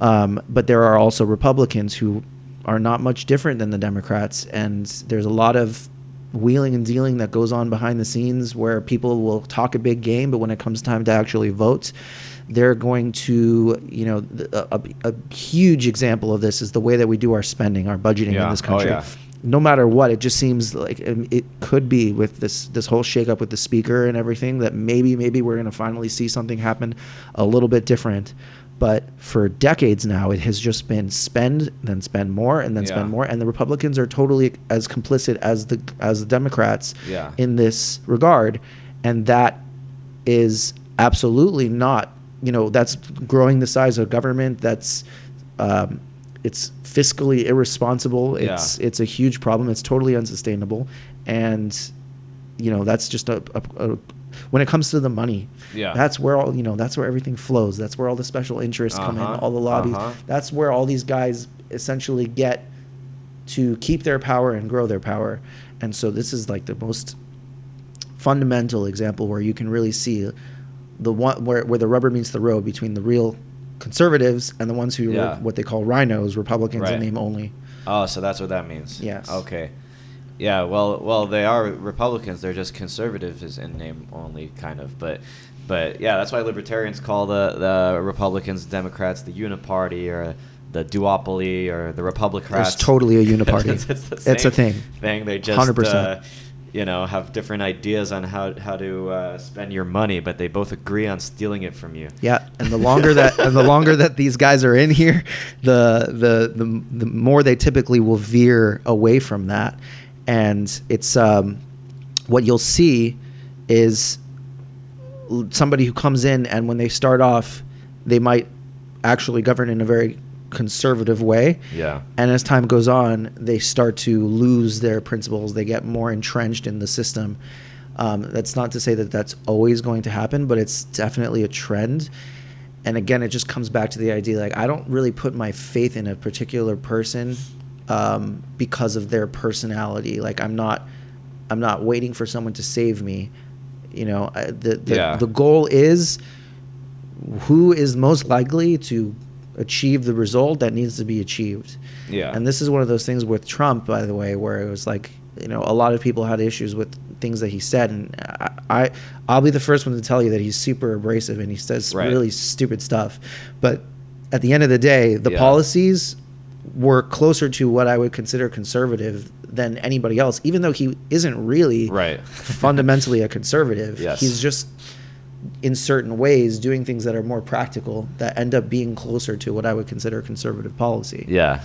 Um, but there are also Republicans who are not much different than the Democrats, and there's a lot of wheeling and dealing that goes on behind the scenes where people will talk a big game, but when it comes time to actually vote, they're going to, you know, a, a, a huge example of this is the way that we do our spending, our budgeting Yeah. in this Oh, country. yeah. No matter what, it just seems like um, it could be with this this whole shakeup with the speaker and everything that maybe maybe we're going to finally see something happen a little bit different. But for decades now, it has just been spend, then spend more, and then Yeah. spend more. And the Republicans are totally as complicit as the as the Democrats Yeah. in this regard, and that is absolutely not. You know, that's growing the size of government. That's um, it's fiscally irresponsible. Yeah. It's it's a huge problem. It's totally unsustainable, and you know that's just a, a, a when it comes to the money. Yeah. That's where all you know. That's where everything flows. That's where all the special interests come in. Uh-huh, All the lobbies. uh-huh. That's where all these guys essentially get to keep their power and grow their power. And so this is like the most fundamental example where you can really see the one where, where the rubber meets the road between the real conservatives and the ones who Yeah. are what they call RINOs, Republicans Right. in name only. Oh, so that's what that means. Yes. Okay. Yeah. Well, well, they are Republicans. They're just conservatives in name only, kind of. But, but yeah, that's why libertarians call the the Republicans, Democrats, the Uniparty or the duopoly or the Republicans. It's totally a uniparty. it's, it's a same thing. Thing. They just 100%. Uh, you know, have different ideas on how how to uh, spend your money, but they both agree on stealing it from you. Yeah, and the longer that and the longer that these guys are in here, the the the, the more they typically will veer away from that, and it's um, what you'll see is somebody who comes in and when they start off, they might actually govern in a very conservative way. Yeah. And as time goes on, they start to lose their principles. They get more entrenched in the system. Um, that's not to say that that's always going to happen, but it's definitely a trend. And again, it just comes back to the idea like, I don't really put my faith in a particular person um, because of their personality. Like, I'm not. I'm not waiting for someone to save me. You know, I- the the, Yeah. the goal is who is most likely to achieve the result that needs to be achieved. Yeah. And this is one of those things with Trump, by the way, where it was like, you know, a lot of people had issues with things that he said, and I, I I'll be the first one to tell you that he's super abrasive and he says Right. really stupid stuff. But at the end of the day, the Yeah. policies were closer to what I would consider conservative than anybody else, even though he isn't really Right. fundamentally a conservative. Yes. He's just in certain ways doing things that are more practical that end up being closer to what I would consider conservative policy. Yeah,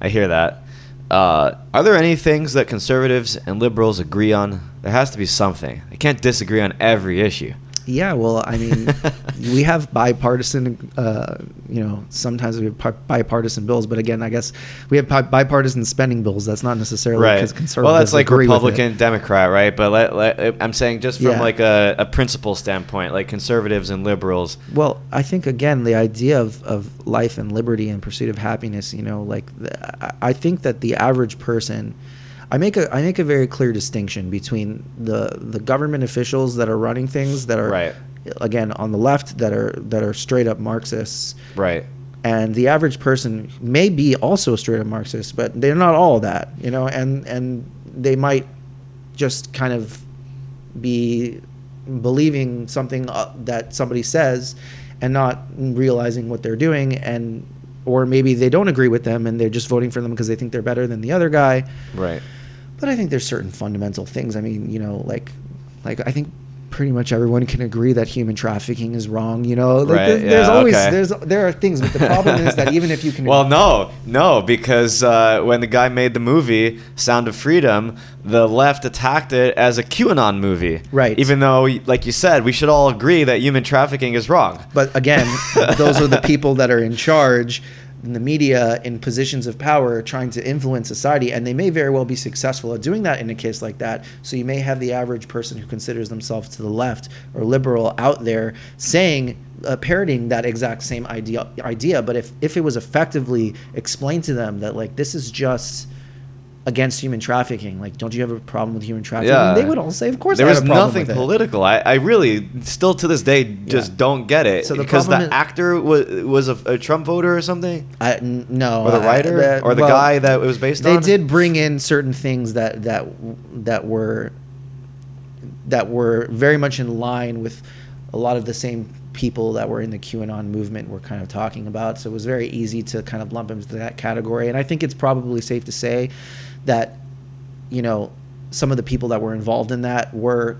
I hear that. Uh, are there any things that conservatives and liberals agree on? There has to be something. They can't disagree on every issue. Yeah, well, I mean, we have bipartisan, uh, you know, sometimes we have bipartisan bills, but again, I guess we have bipartisan spending bills. That's not necessarily because conservatives Well, that's like agree with it. Republican, Democrat, right? But let, let, I'm saying just from Yeah. like a, a principle standpoint, like conservatives and liberals. Well, I think again the idea of, of life and liberty and pursuit of happiness. You know, like the, I think that the average person, I make a I make a very clear distinction between the the government officials that are running things that are Right. again on the left that are that are straight up Marxists, Right. and the average person may be also straight up Marxist, but they're not all that. You know, and and they might just kind of be believing something uh, that somebody says and not realizing what they're doing and or maybe they don't agree with them and they're just voting for them because they think they're better than the other guy Right. But I think there's certain fundamental things. I mean, you know, like, like I think pretty much everyone can agree that human trafficking is wrong. You know, like Right, there's, there's always okay. there's there are things, but the problem is that even if you can, Well, no, no, because uh, when the guy made the movie Sound of Freedom, the left attacked it as a QAnon movie. Right. Even though, like you said, we should all agree that human trafficking is wrong. But again, those are the people that are in charge in the media in positions of power trying to influence society and they may very well be successful at doing that in a case like that. So you may have the average person who considers themselves to the left or liberal out there saying uh, parroting that exact same idea idea. But if if it was effectively explained to them that like this is just against human trafficking like don't you have a problem with human trafficking Yeah. they would all say of course there I was nothing with it." political. I, I really, still to this day, just Yeah. don't get it. So the because the is- actor was was a, a Trump voter or something, I, n- no or the I- writer, that- or the well, guy that it was based they on. They did bring in certain things that that that were that were very much in line with a lot of the same people that were in the QAnon movement were kind of talking about. So it was very easy to kind of lump them into that category. And I think it's probably safe to say that you know some of the people that were involved in that were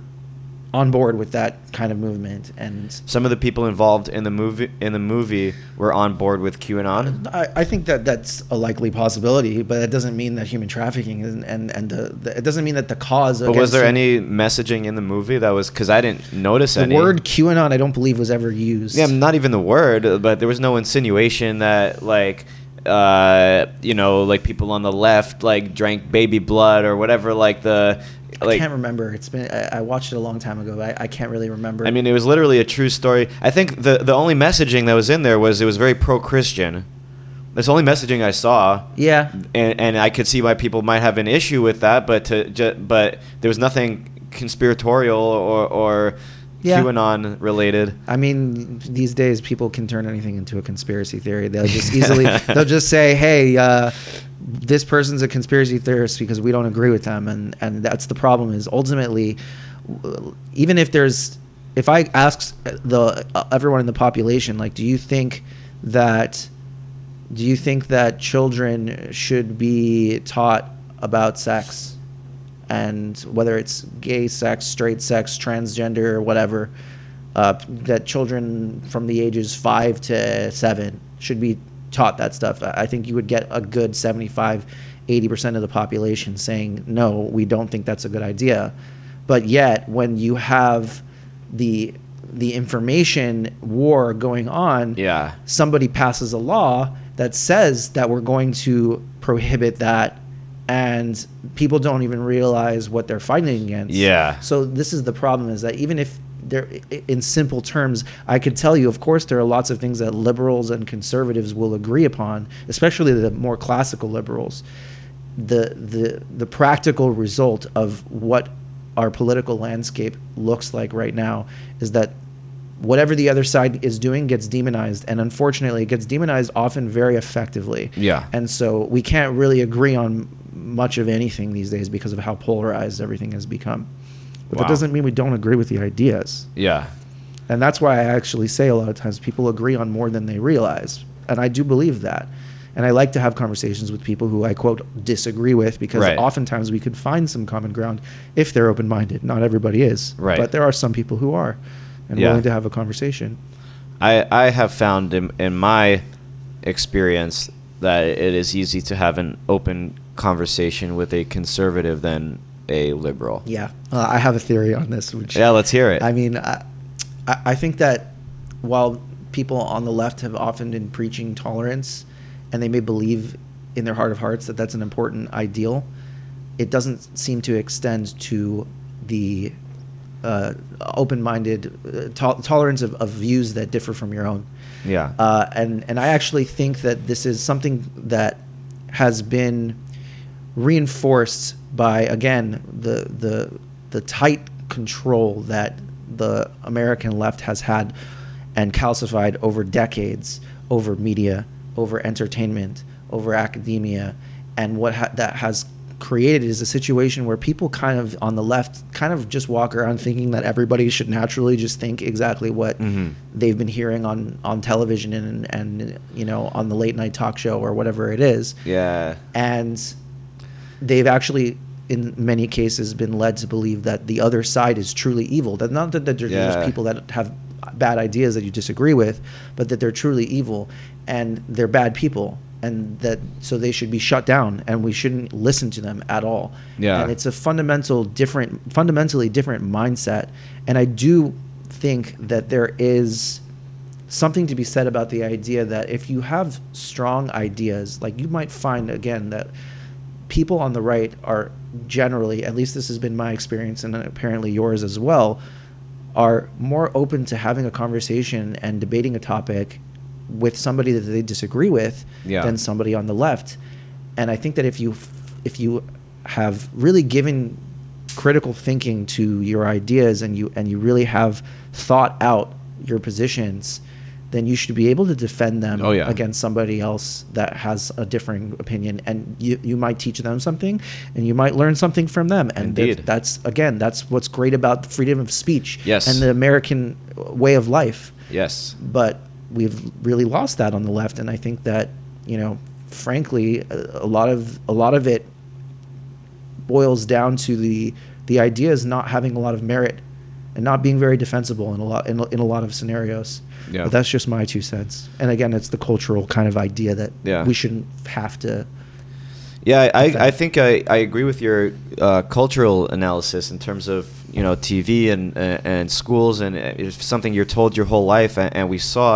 on board with that kind of movement and Some of the people involved in the movie in the movie were on board with QAnon. I, I think that that's a likely possibility, but it doesn't mean that human trafficking is, and and the, the, it doesn't mean that the cause. But was there any messaging in the movie that was because I didn't notice The any word QAnon, I don't believe, was ever used. Yeah, not even the word, but there was no insinuation that like uh you know like people on the left like drank baby blood or whatever like the I can't remember. It's been I, I watched it a long time ago. But I, I can't really remember. I mean it was literally a true story. I think the the only messaging that was in there was it was very pro-Christian. That's the only messaging I saw. yeah, And and I could see why people might have an issue with that, but to but there was nothing conspiratorial or or Yeah. QAnon related. I mean, these days people can turn anything into a conspiracy theory. They'll just easily they'll just say, "Hey, uh, this person's a conspiracy theorist because we don't agree with them," and and that's the problem. Is ultimately, even if there's, if I ask the uh, everyone in the population, like, do you think that, do you think that children should be taught about sex? And whether it's gay sex, straight sex, transgender, or whatever, uh, that children from the ages five to seven should be taught that stuff. I I think you would get a good 75, 80% of the population saying, no, we don't think that's a good idea. But yet, when you have the the information war going on, Yeah. somebody passes a law that says that we're going to prohibit that and people don't even realize what they're fighting against. Yeah. So this is the problem is that even if they're in simple terms, I could tell you, of course, there are lots of things that liberals and conservatives will agree upon, especially the more classical liberals. The the the practical result of what our political landscape looks like right now is that whatever the other side is doing gets demonized and unfortunately it gets demonized often very effectively Yeah. and so we can't really agree on much of anything these days because of how polarized everything has become but Wow. that doesn't mean we don't agree with the ideas Yeah. and that's why i actually say a lot of times people agree on more than they realize and i do believe that and i like to have conversations with people who i quote disagree with because Right. oftentimes we could find some common ground if they're open-minded not everybody is Right. but there are some people who are and Yeah. willing to have a conversation I, I have found in, in my experience that it is easy to have an open conversation with a conservative than a liberal. Yeah, uh, I have a theory on this. Which Yeah, let's hear it. I mean, I, I think that while people on the left have often been preaching tolerance, and they may believe in their heart of hearts that that's an important ideal, it doesn't seem to extend to the uh, open-minded uh, to- tolerance of, of views that differ from your own. yeah. Uh, and and I actually think that this is something that has been reinforced by again the the the tight control that the American left has had and calcified over decades over media, over entertainment, over academia, and what ha- that has created is a situation where people kind of on the left kind of just walk around thinking that everybody should naturally just think exactly what Mhm. they've been hearing on on television and and you know on the late night talk show or whatever it is Yeah. and they've actually in many cases been led to believe that the other side is truly evil that not that, that they're Yeah. people that have bad ideas that you disagree with but that they're truly evil and they're bad people and that so they should be shut down and we shouldn't listen to them at all Yeah. and it's a fundamental different fundamentally different mindset and i do think that there is something to be said about the idea that if you have strong ideas, like you might find again that people on the right are generally, at least this has been my experience and apparently yours as well, are more open to having a conversation and debating a topic with somebody that they disagree with Yeah. than somebody on the left. And I think that if you if you have really given critical thinking to your ideas and you and you really have thought out your positions then you should be able to defend them Oh, yeah. against somebody else that has a differing opinion and you, you might teach them something and you might learn something from them and that's again that's what's great about freedom of speech Yes. and the american way of life Yes. but we've really lost that on the left and i think that you know frankly a, a lot of a lot of it boils down to the the ideas not having a lot of merit and not being very defensible in a lot in, in a lot of scenarios Yeah. but that's just my two cents and again it's the cultural kind of idea that Yeah. we shouldn't have to Yeah, I. I think I, I agree with your uh, cultural analysis in terms of you know TV and uh, and schools and uh, it's something you're told your whole life and, and we saw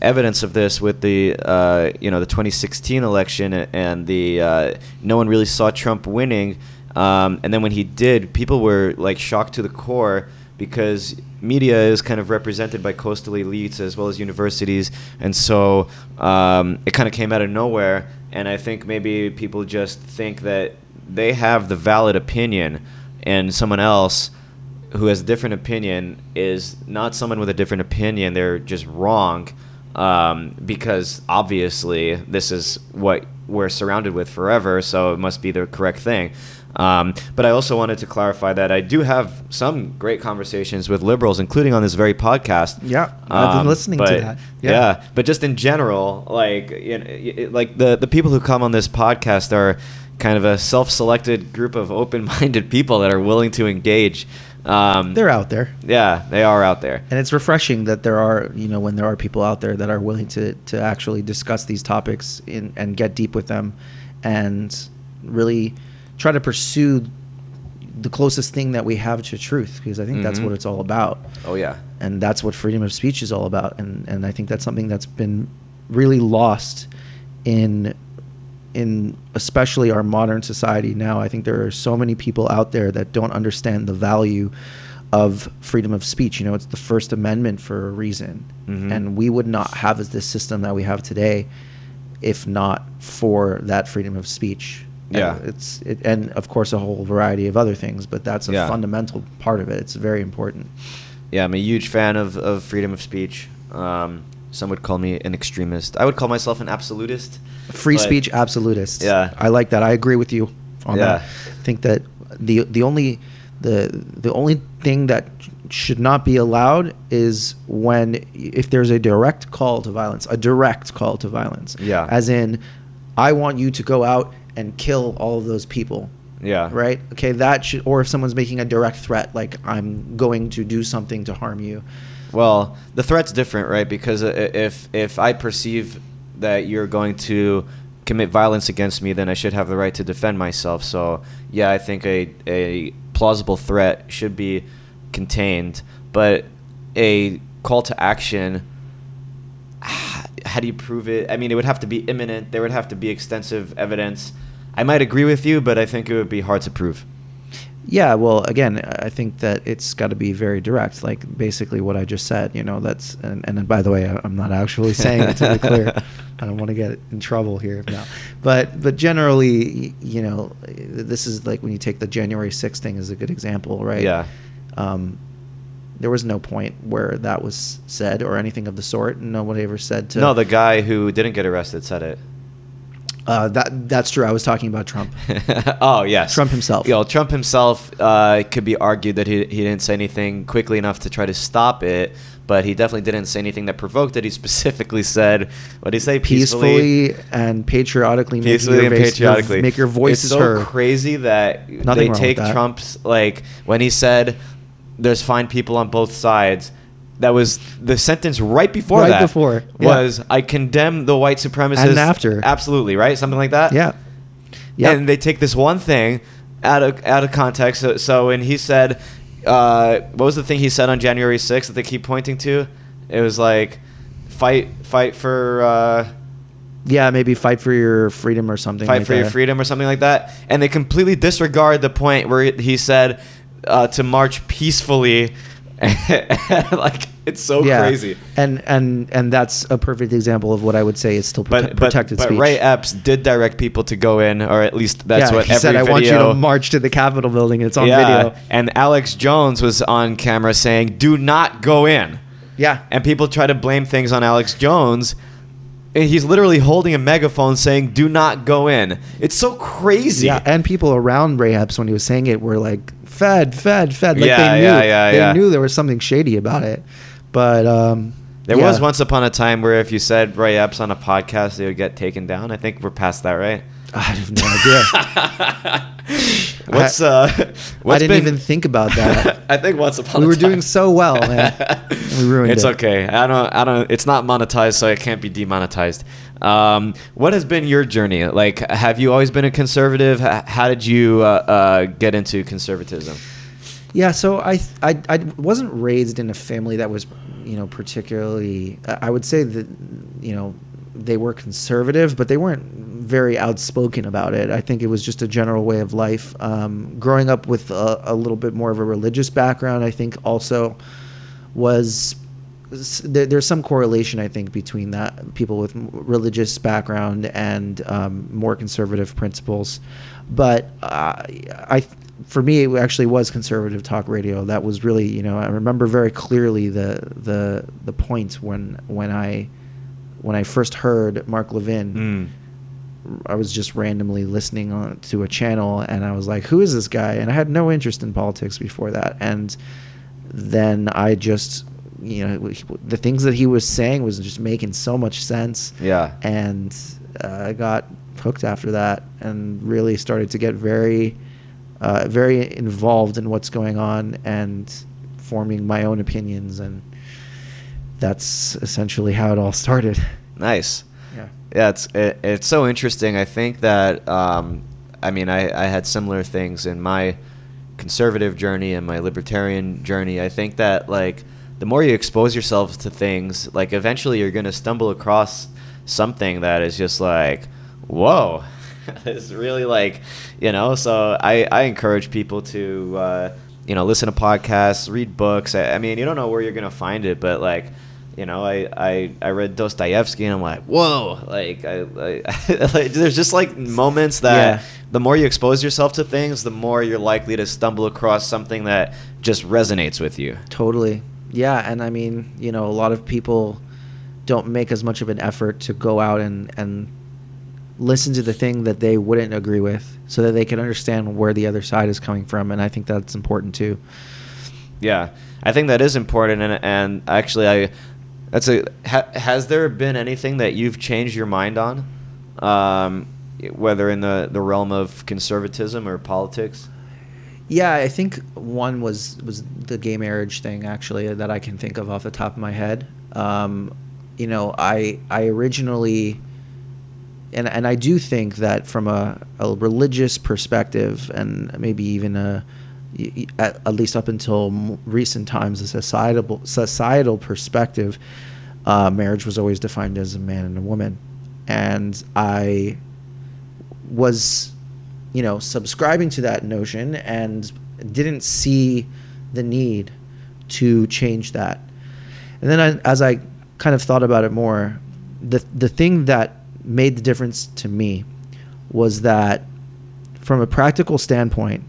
evidence of this with the uh, you know the 2016 election and the uh, no one really saw Trump winning um, and then when he did people were like shocked to the core because media is kind of represented by coastal elites as well as universities, and so um, it kind of came out of nowhere. And I think maybe people just think that they have the valid opinion, and someone else who has a different opinion is not someone with a different opinion. They're just wrong um, because obviously this is what we're surrounded with forever, so it must be the correct thing. Um, but I also wanted to clarify that I do have some great conversations with liberals, including on this very podcast. Yeah, I've been listening to that. Yeah. Yeah. but just in general, like you know, like the the people who come on this podcast are kind of a self-selected group of open-minded people that are willing to engage. Um, they're out there yeah, they are out there. and it's refreshing that there are you know when there are people out there that are willing to to actually discuss these topics in, and get deep with them and really try to pursue the closest thing that we have to truth because i think that's Mhm. what it's all about. Oh yeah, and that's what freedom of speech is all about and and i think that's something that's been really lost in in especially our modern society now. I think there are so many people out there that don't understand the value of freedom of speech. You know it's the first amendment for a reason. Mhm. and we would not have this system that we have today if not for that freedom of speech And Yeah. it's it, and of course a whole variety of other things but that's a Yeah. fundamental part of it it's very important yeah. I'm a huge fan of, of freedom of speech. Um, some would call me an extremist. I would call myself an absolutist. free speech absolutist. Yeah. I like that. I agree with you on Yeah. that. I think that the the only the the only thing that should not be allowed is when if there's a direct call to violence, a direct call to violence. Yeah. As in I want you to go out and kill all of those people. Yeah. Right? Okay, that should or if someone's making a direct threat like I'm going to do something to harm you. Well, the threat's different, right? Because if if I perceive that you're going to commit violence against me, then I should have the right to defend myself. So, yeah, I think a a plausible threat should be contained, but a call to action how do you prove it? I mean, it would have to be imminent. There would have to be extensive evidence. I might agree with you, but I think it would be hard to prove. Yeah, well, again, I think that it's got to be very direct, like basically what I just said. You know, that's and, and by the way, I- I'm not actually saying it to be clear. I don't want to get in trouble here now, but but generally, you know, this is like when you take the January 6th thing as a good example, right? Yeah. Um, there was no point where that was said or anything of the sort. Nobody ever said to. No, the guy who didn't get arrested said it. Uh, that that's true. I was talking about Trump. oh yes, Trump himself. You know, Trump himself uh, could be argued that he he didn't say anything quickly enough to try to stop it, but he definitely didn't say anything that provoked it. He specifically said, "What did he say? Peacefully, and patriotically, peacefully and your your- patriotically make your voices It's so heard." crazy that Nothing they take. Trump's like when he said, "There's fine people on both sides." That was the sentence right before Right that. before, yeah. was I condemn the white supremacists And after. absolutely right something like that Yeah. Yeah. and they take this one thing out of out of context. So, so when he said, uh, what was the thing he said on January 6th that they keep pointing to? It was like, fight, fight for, uh, yeah, maybe fight for your freedom or something. fight like for your freedom or something like that. And they completely disregard the point where he said uh, to march peacefully. like it's so yeah. crazy. And and and that's a perfect example of what I would say is still prote- But, but, protected but speech. Ray Epps did direct people to go in, or at least that's yeah, what he said, "I video. want you to march to the Capitol building." It's on video. And Alex Jones was on camera saying, "Do not go in." Yeah. And people try to blame things on Alex Jones. And he's literally holding a megaphone saying, "Do not go in." It's so crazy. Yeah, and people around Ray Epps when he was saying it were like, "Fed, Fed, Fed." Like Yeah, they knew, yeah, yeah, they yeah. knew there was something shady about it. But um, there yeah. was once upon a time where if you said Ray Epps on a podcast, they would get taken down. I think we're past that, right? I have no idea. What's I- uh? What's I didn't been- even think about that. I think once upon we were doing so well, man. We ruined it's it. okay. I don't. I don't. It's not monetized, so it can't be demonetized. Um, what has been your journey? Like, have you always been a conservative? How did you uh, uh, get into conservatism? Yeah, so I, I I wasn't raised in a family that was, you know, particularly. I would say that, you know, they were conservative, but they weren't very outspoken about it. I think it was just a general way of life. Um, growing up with a, a little bit more of a religious background, I think also was there, there's some correlation I think between that people with religious background and um, more conservative principles, but uh, I for me it actually was conservative talk radio. That was really you know I remember very clearly the the the point when when I when I first heard Mark Levin. I was just randomly listening on, to a channel and I was like, who is this guy? And I had no interest in politics before that. And then I just, you know, the things that he was saying was just making so much sense. Yeah. And uh, I got hooked after that and really started to get very, uh, very involved in what's going on and forming my own opinions. And that's essentially how it all started. Nice. Yeah. Yeah, it's it, it's so interesting. I think that um, I mean I, I had similar things in my conservative journey and my libertarian journey. I think that like the more you expose yourself to things, like eventually you're gonna stumble across something that is just like, whoa, it's really like, you know. So I I encourage people to uh, you know listen to podcasts, read books. I, I mean you don't know where you're gonna find it, but like you know, I, I, I read Dostoevsky and I'm like, whoa, like, I, I like, there's just like moments that Yeah. the more you expose yourself to things, the more you're likely to stumble across something that just resonates with you. Totally. Yeah, and I mean, you know, a lot of people don't make as much of an effort to go out and and listen to the thing that they wouldn't agree with so that they can understand where the other side is coming from and I think that's important too. Yeah, I think that is important, and and actually, I that's a ha, has there been anything that you've changed your mind on, um, whether in the the realm of conservatism or politics? Yeah, I think one was was the gay marriage thing actually that I can think of off the top of my head. Um, you know, I I originally and and I do think that from a, a religious perspective and maybe even a at, at least up until recent times a societal societal perspective, uh, marriage was always defined as a man and a woman, and I was you know subscribing to that notion and didn't see the need to change that. And then I, as i kind of thought about it more the the thing that made the difference to me was that from a practical standpoint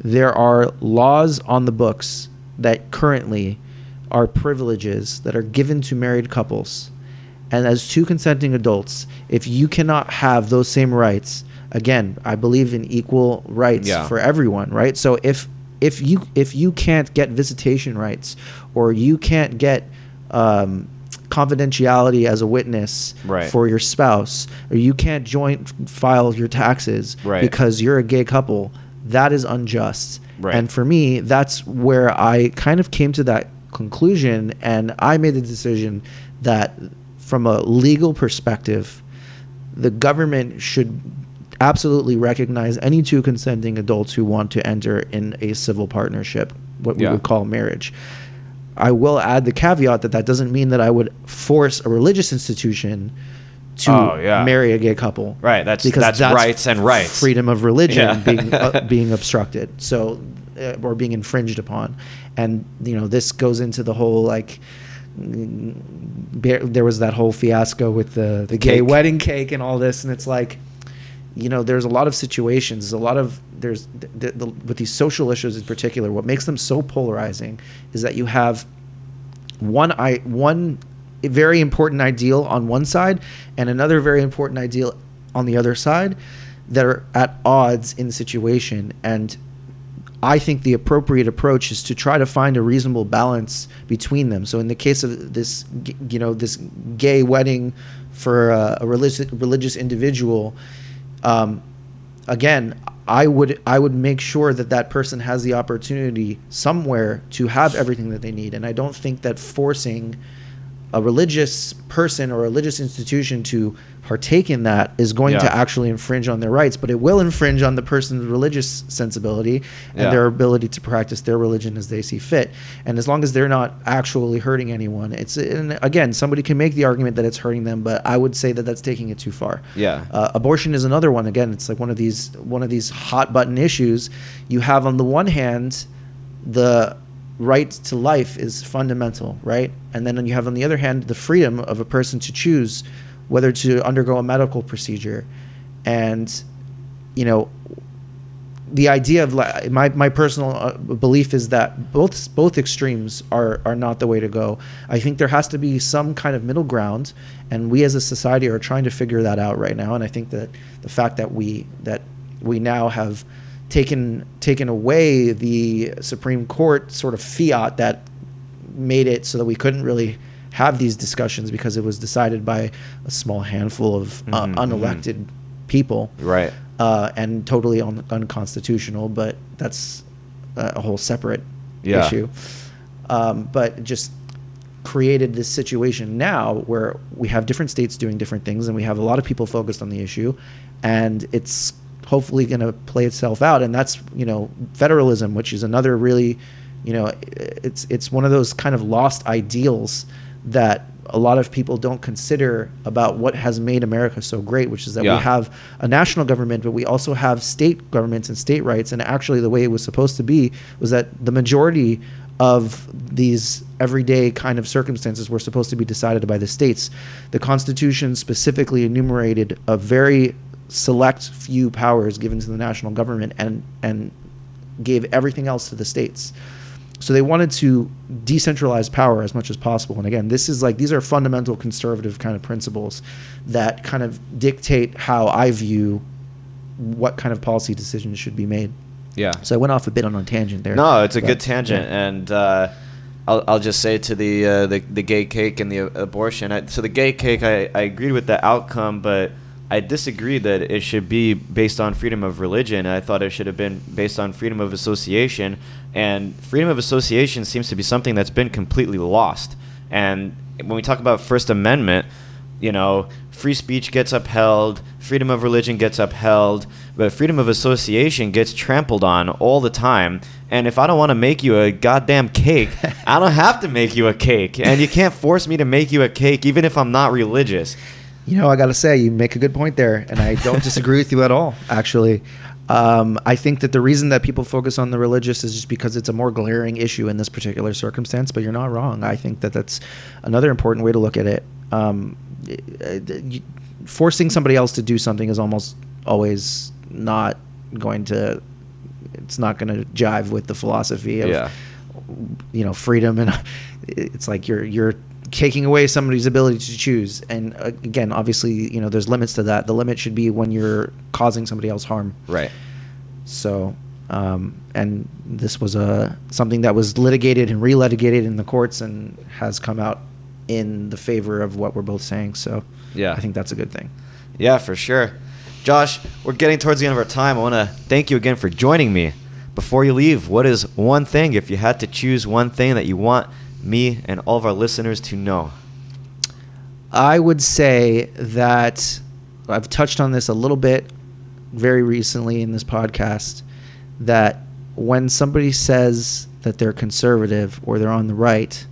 there are laws on the books that currently are privileges that are given to married couples And as two consenting adults, if you cannot have those same rights, again, I believe in equal rights Yeah. for everyone, right? So if if you if you can't get visitation rights or you can't get um, confidentiality as a witness Right. for your spouse or you can't joint file your taxes Right. because you're a gay couple that is unjust Right. and for me that's where i kind of came to that conclusion and i made the decision that from a legal perspective the government should absolutely recognize any two consenting adults who want to enter in a civil partnership what we Yeah. would call marriage I will add the caveat that that doesn't mean that I would force a religious institution to Oh, yeah. marry a gay couple. Right, that's- because that's rights and rights. Freedom of religion Yeah. being uh, being obstructed. So uh, or being infringed upon. And you know, this goes into the whole like mm, there was that whole fiasco with the the gay wedding cake and all this and it's like you know there's a lot of situations there's a lot of there's the, the, with these social issues in particular what makes them so polarizing is that you have one i one very important ideal on one side and another very important ideal on the other side that are at odds in the situation and I think the appropriate approach is to try to find a reasonable balance between them. So in the case of this, you know, this gay wedding for a, a religious religious individual, um, again, I would I would make sure that that person has the opportunity somewhere to have everything that they need, and I don't think that forcing a religious person or religious institution to partake in that is going Yeah. to actually infringe on their rights, but it will infringe on the person's religious sensibility and Yeah. their ability to practice their religion as they see fit. And as long as they're not actually hurting anyone, it's and again somebody can make the argument that it's hurting them, but I would say that that's taking it too far. Yeah. Uh, abortion is another one. Again, it's like one of these one of these hot button issues. You have on the one hand the right to life is fundamental, right? And then you have on the other hand the freedom of a person to choose whether to undergo a medical procedure. And you know, the idea of my my personal uh, belief is that both both extremes are are not the way to go. I think there has to be some kind of middle ground, and we as a society are trying to figure that out right now. And I think that the fact that we that we now have taken taken away the Supreme Court sort of fiat that made it so that we couldn't really have these discussions because it was decided by a small handful of uh, Mhm, mhm. unelected people Right. uh, and totally un- unconstitutional. But that's a, whole separate Yeah. issue. Um, but just created this situation now where we have different states doing different things, and we have a lot of people focused on the issue, and it's hopefully going to play itself out. And that's you know federalism, which is another really, you know, it's it's one of those kind of lost ideals that a lot of people don't consider about what has made America so great, which is that Yeah. we have a national government, but we also have state governments and state rights. And actually, the way it was supposed to be was that the majority of these everyday kind of circumstances were supposed to be decided by the states. The Constitution specifically enumerated a very select few powers given to the national government and and gave everything else to the states. So they wanted to decentralize power as much as possible. And again, this is like these are fundamental conservative kind of principles that kind of dictate how I view what kind of policy decisions should be made. Yeah. So I went off a bit on a tangent there. No, it's a but, good tangent, yeah. and uh, I'll, I'll just say to the uh, the, the gay cake and the abortion. I, so the gay cake, I, I agreed with the outcome, but I disagree that it should be based on freedom of religion. I thought it should have been based on freedom of association, and freedom of association seems to be something that's been completely lost. And when we talk about First Amendment, you know, free speech gets upheld, freedom of religion gets upheld, but freedom of association gets trampled on all the time. And if I don't want to make you a goddamn cake, I don't have to make you a cake. And you can't force me to make you a cake, even if I'm not religious. You know, I got to say, you make a good point there, and I don't disagree with you at all. Actually, um, I think that the reason that people focus on the religious is just because it's a more glaring issue in this particular circumstance. But you're not wrong. I think that that's another important way to look at it. Um, forcing somebody else to do something is almost always not going to. It's not going to jive with the philosophy of Yeah. you know freedom and it's like you're you're taking away somebody's ability to choose. And uh, again, obviously, you know, there's limits to that. The limit should be when you're causing somebody else harm. Right. So, um, and this was a something that was litigated and relitigated in the courts and has come out in the favor of what we're both saying. So, Yeah. I think that's a good thing. Yeah, for sure. Josh, we're getting towards the end of our time. I want to thank you again for joining me. Before you leave, what is one thing, if you had to choose one thing that you want me and all of our listeners to know? I would say that I've touched on this a little bit very recently in this podcast that when somebody says that they're conservative or they're on the right,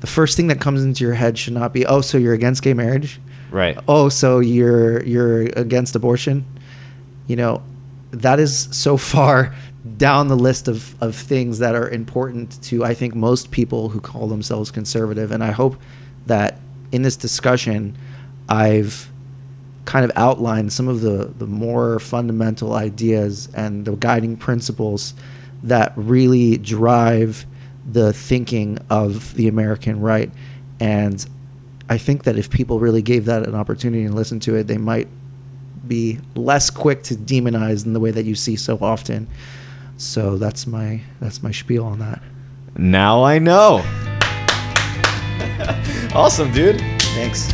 the first thing that comes into your head should not be, "Oh, so you're against gay marriage?" Right. "Oh, so you're you're against abortion?" You know, that is so far down the list of, of things that are important to I think most people who call themselves conservative. And I hope that in this discussion I've kind of outlined some of the, the more fundamental ideas and the guiding principles that really drive the thinking of the American right. And I think that if people really gave that an opportunity and listened to it, they might be less quick to demonize in the way that you see so often. So that's my that's my spiel on that. Now I know. awesome, dude. Thanks.